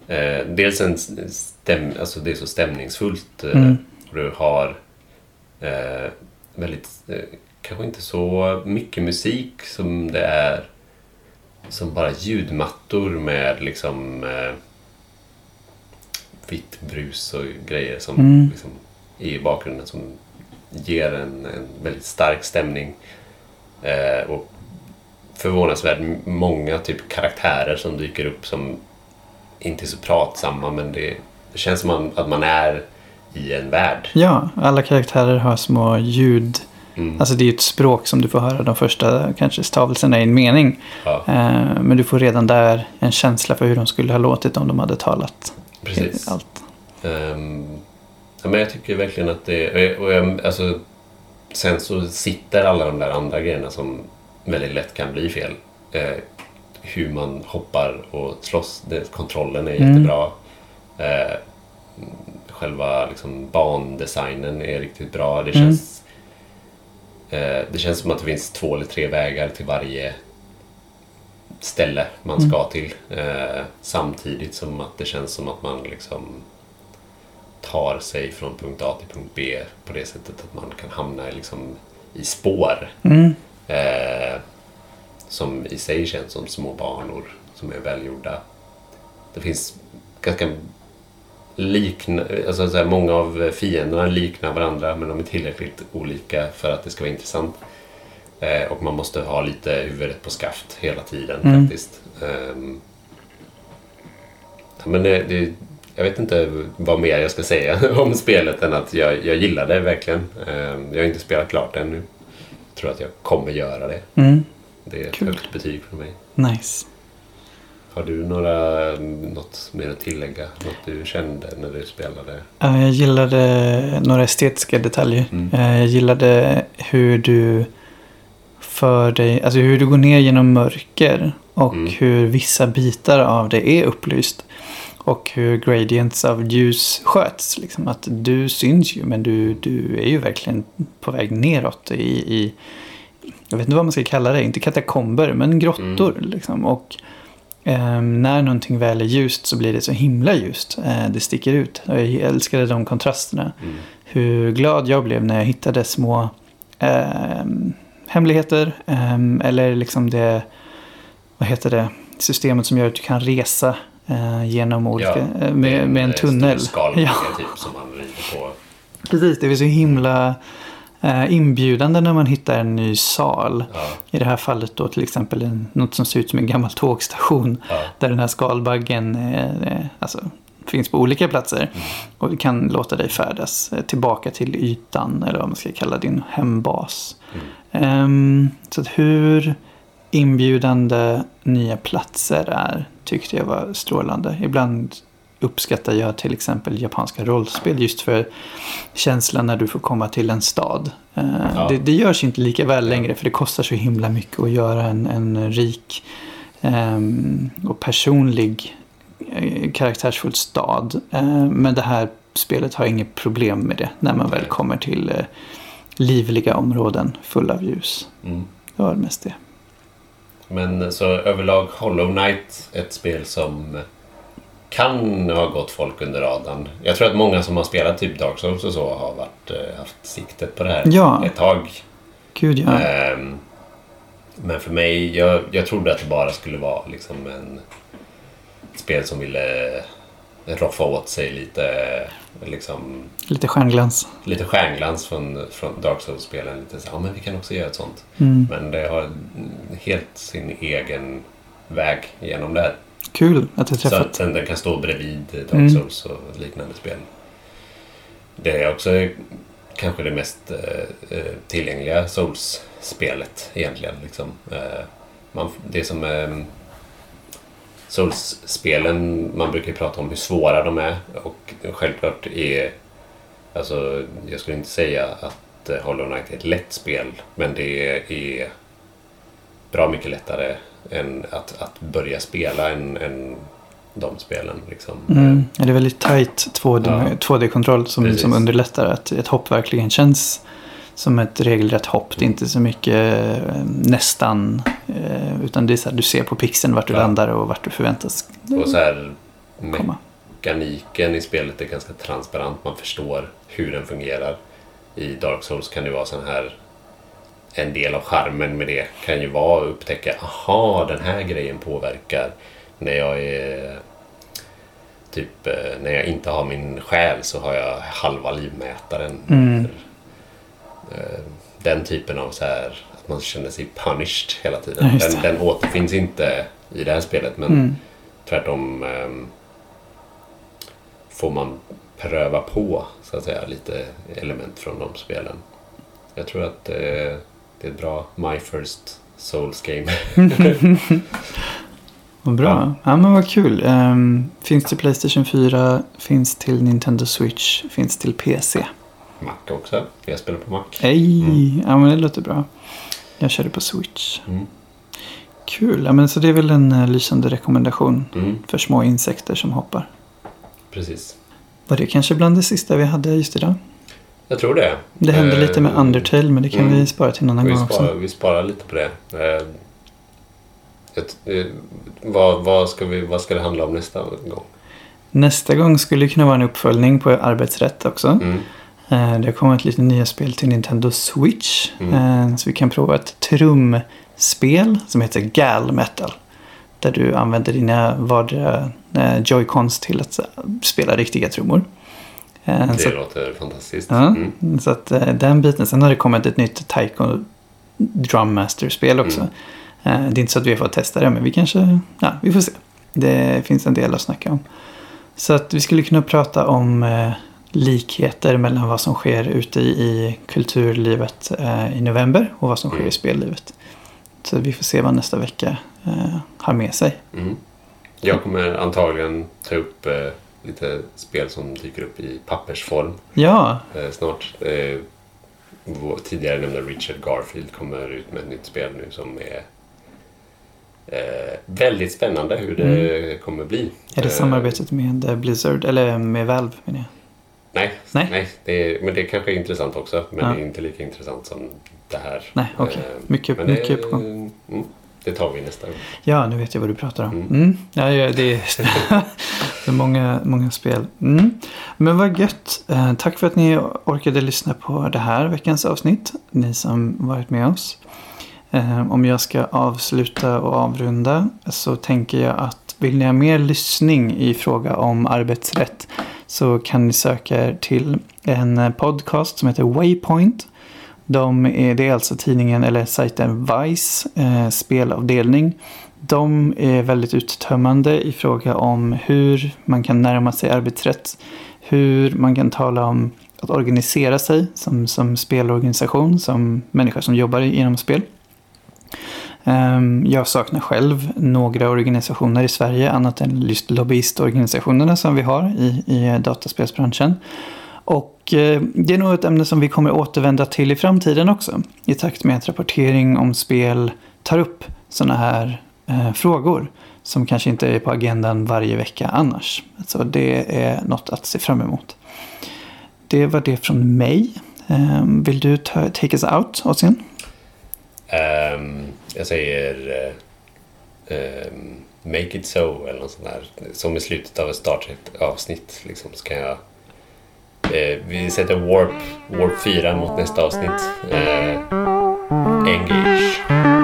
Eh, dels en stäm, alltså det är så stämningsfullt. Eh, Mm. och du har eh, väldigt, eh, kanske inte så mycket musik som det är som bara ljudmattor med liksom eh, vitt brus och grejer som Mm. liksom, i bakgrunden som ger en, en väldigt stark stämning. Eh, och förvånansvärt många typ karaktärer som dyker upp som inte är så pratsamma men det, det känns som man, att man är i en värld. Ja, alla karaktärer har små ljud. Mm. Alltså det är ju ett språk som du får höra de första kanske stavelserna i en mening. Ja. Eh, men du får redan där en känsla för hur de skulle ha låtit om de hade talat. Precis. Allt. Ehm, ja, men jag tycker verkligen att det... Och jag, alltså, sen så sitter alla de där andra grejerna som väldigt lätt kan bli fel. Eh, hur man hoppar och slåss. Det, kontrollen är Mm. jättebra. Eh, själva liksom, bandesignen är riktigt bra. Det Mm. känns, det känns som att det finns två eller tre vägar till varje ställe man Mm. ska till. Eh, samtidigt som att det känns som att man liksom tar sig från punkt A till punkt B på det sättet att man kan hamna liksom, i spår. Mm. Eh, som i sig känns som små banor som är välgjorda. Det finns ganska likna, alltså så här, många av fienderna liknar varandra men de är tillräckligt olika för att det ska vara intressant. Eh, och man måste ha lite huvudet på skaft hela tiden Mm. faktiskt. Ja, men det, det, jag vet inte vad mer jag ska säga om spelet än att jag, jag gillar det verkligen. Ehm, jag har inte spelat klart det ännu. Jag tror att jag kommer göra det. Mm. Det är ett Kul. högt betyg för mig. Nice. Har du några, något mer att tillägga? Något du kände när du spelade? Ja, Jag gillade några estetiska detaljer. Mm. Eh, Jag gillade hur du för dig, alltså hur du går ner genom mörker och Mm. hur vissa bitar av det är upplyst. Och hur gradients av ljus sköts. Liksom att du syns ju men du, du är ju verkligen på väg neråt i, i jag vet inte vad man ska kalla det, inte katakomber men grottor. Liksom. Och ehm, när någonting väl är ljust så blir det så himla ljust. Eh, det sticker ut. Och jag älskade de kontrasterna. Mm. Hur glad jag blev när jag hittade små ehm, hemligheter. ehm, eller liksom det, vad heter det, systemet som gör att du kan resa eh, genom olika, Ja, eh, med, med en eh, tunnel. Stor skalbacke Ja. typ som man rider på. Precis, det är så himla eh, inbjudande när man hittar en ny sal. Ja. I det här fallet då till exempel något som ser ut som en gammal tågstation. Ja. Där den här skalbaggen eh, eh, alltså, finns på olika platser. Mm. Och kan låta dig färdas eh, tillbaka till ytan. Eller vad man ska kalla din hembas. Mm. Ehm, så hur inbjudande nya platser är tyckte jag var strålande. Ibland uppskattar jag till exempel japanska rollspel just för känslan när du får komma till en stad. Eh, Ja. det, det görs inte lika väl längre för det kostar så himla mycket att göra en, en rik ehm, och personlig eh, karaktärsfull stad. Eh, men det här spelet har inget problem med det när man väl kommer till eh, livliga områden fulla av ljus. Mm. Det var mest det. Men så överlag Hollow Knight, ett spel som kan ha gått folk under radarn. Jag tror att många som har spelat typ Dark Souls och så har varit, eh, haft siktet på det här Ja. ett tag. Gud ja. Ehm, men för mig, jag, jag trodde att det bara skulle vara liksom en spel som ville roffa åt sig lite liksom Lite stjärnglans. lite stjärnglans från, från Dark Souls-spelen. Lite så, ja men vi kan också göra ett sånt. Mm. Men det har helt sin egen väg genom det här. Kul att jag Så träffat. att den, den kan stå bredvid Dark Mm. Souls och liknande spel. Det är också kanske det mest eh, eh, tillgängliga Souls-spelet egentligen. Liksom. Eh, man, det är som eh, Souls-spelen, man brukar prata om hur svåra de är och självklart är Alltså, jag skulle inte säga att eh, Hollow Knight är ett lätt spel, men det är bra mycket lättare än att, att börja spela en, en de spelen. Liksom. Mm. Ja, Det är väldigt tight 2D, Ja. 2D-kontroll som, Precis. som underlättar att ett hopp verkligen känns som ett regelrätt hopp. Det är inte så mycket eh, nästan. Eh, utan det är så här, du ser på pixeln vart du Ja. landar och vart du förväntas Och så här, komma. mekaniken i spelet är ganska transparent. Man förstår hur den fungerar. I Dark Souls kan det vara sån här en del av charmen med det kan ju vara att upptäcka aha den här grejen påverkar när jag är typ eh, när jag inte har min själ så har jag halva livmätaren. Mm. Eh, Den typen av så här att man känner sig punished hela Ja, tiden. just Den, den återfinns inte i det här spelet men Mm. tvärtom ehm, får man pröva på så att säga lite element från de spelen. Jag tror att eh, det är ett bra My First Souls Game. Vad bra. Ja. men vad kul. Ehm, finns till Playstation 4, finns till Nintendo Switch, finns till PC. Mac också. Jag spelar på Mac. Hej! Ja men det låter bra. Jag körde på Switch. Mm. Kul. Ja, men så det är väl en eh, lysande rekommendation Mm. för små insekter som hoppar. Precis. Var det kanske bland det sista vi hade just idag? Jag tror det. Det hände Eh, lite med Undertale men det kan mm. vi spara till en annan vi gång sparar, också. Vi sparar lite på det. Eh, ett, eh, vad, vad, ska vi, vad ska det handla om nästa gång? Nästa gång skulle det kunna vara en uppföljning på arbetsrätt också. Mm. Eh, Det har kommit lite nya spel till Nintendo Switch. Mm. Eh, Så vi kan prova ett trumspel som heter Gal Metal. Där du använder dina vardera eh, joycons till att eh, spela riktiga trummor. Eh, Det så- låter fantastiskt. Ja, Mm. så att eh, den biten. Sen har det kommit ett nytt Taiko Drum Master-spel också. Mm. Eh, det är inte så att vi har fått testa det, men vi kanske, ja, vi får se. Det finns en del att snacka om. Så att vi skulle kunna prata om likheter mellan vad som sker ute i, kulturlivet i november och vad som sker Mm. i spellivet. Så vi får se vad nästa vecka har med sig. Mm. Jag kommer antagligen ta upp lite spel som dyker upp i pappersform Ja, eh, snart. Eh, vår tidigare nämnda Richard Garfield kommer ut med ett nytt spel nu som är eh, väldigt spännande hur det kommer bli. är det Eh, samarbetet med Blizzard, eller med Valve menar jag? Nej, Nej. nej. det är, men det kanske är intressant också. Men Ja. det är inte lika intressant som det här. Nej, okej. Eh, Mycket- men det, mycket på gång. Mm, det tar vi nästa gång. Ja, nu vet jag vad du pratar om. Mm. Mm. Ja, det är, många, många spel. Mm. Men vad gött. Eh, tack för att ni orkade lyssna på det här veckans avsnitt. Ni som varit med oss. Eh, om jag ska avsluta och avrunda så tänker jag att vill ni ha mer lyssning i fråga om arbetsrätt så kan ni söka er till en podcast som heter Waypoint. De är, det är alltså tidningen eller sajten Vice eh, spelavdelning. De är väldigt uttömmande i fråga om hur man kan närma sig arbetsrätt. Hur man kan tala om att organisera sig som, som spelorganisation, som människa som jobbar inom spel. Ehm, jag saknar själv några organisationer i Sverige annat än just lobbyistorganisationerna som vi har i, i dataspelsbranschen. Och eh, det är nog ett ämne som vi kommer återvända till i framtiden också. I takt med att rapportering om spel tar upp sådana här eh, frågor. Som kanske inte är på agendan varje vecka annars. Så det är något att se fram emot. Det var det från mig. Eh, vill du ta, take us out, Ossian? Um, ehm, jag säger uh, um, Make it so eller något sånt där. Som i slutet av ett Star Trek-avsnitt. Liksom, så kan jag eh, Vi sätter Warp, Warp 4 mot nästa avsnitt. Eh, engage.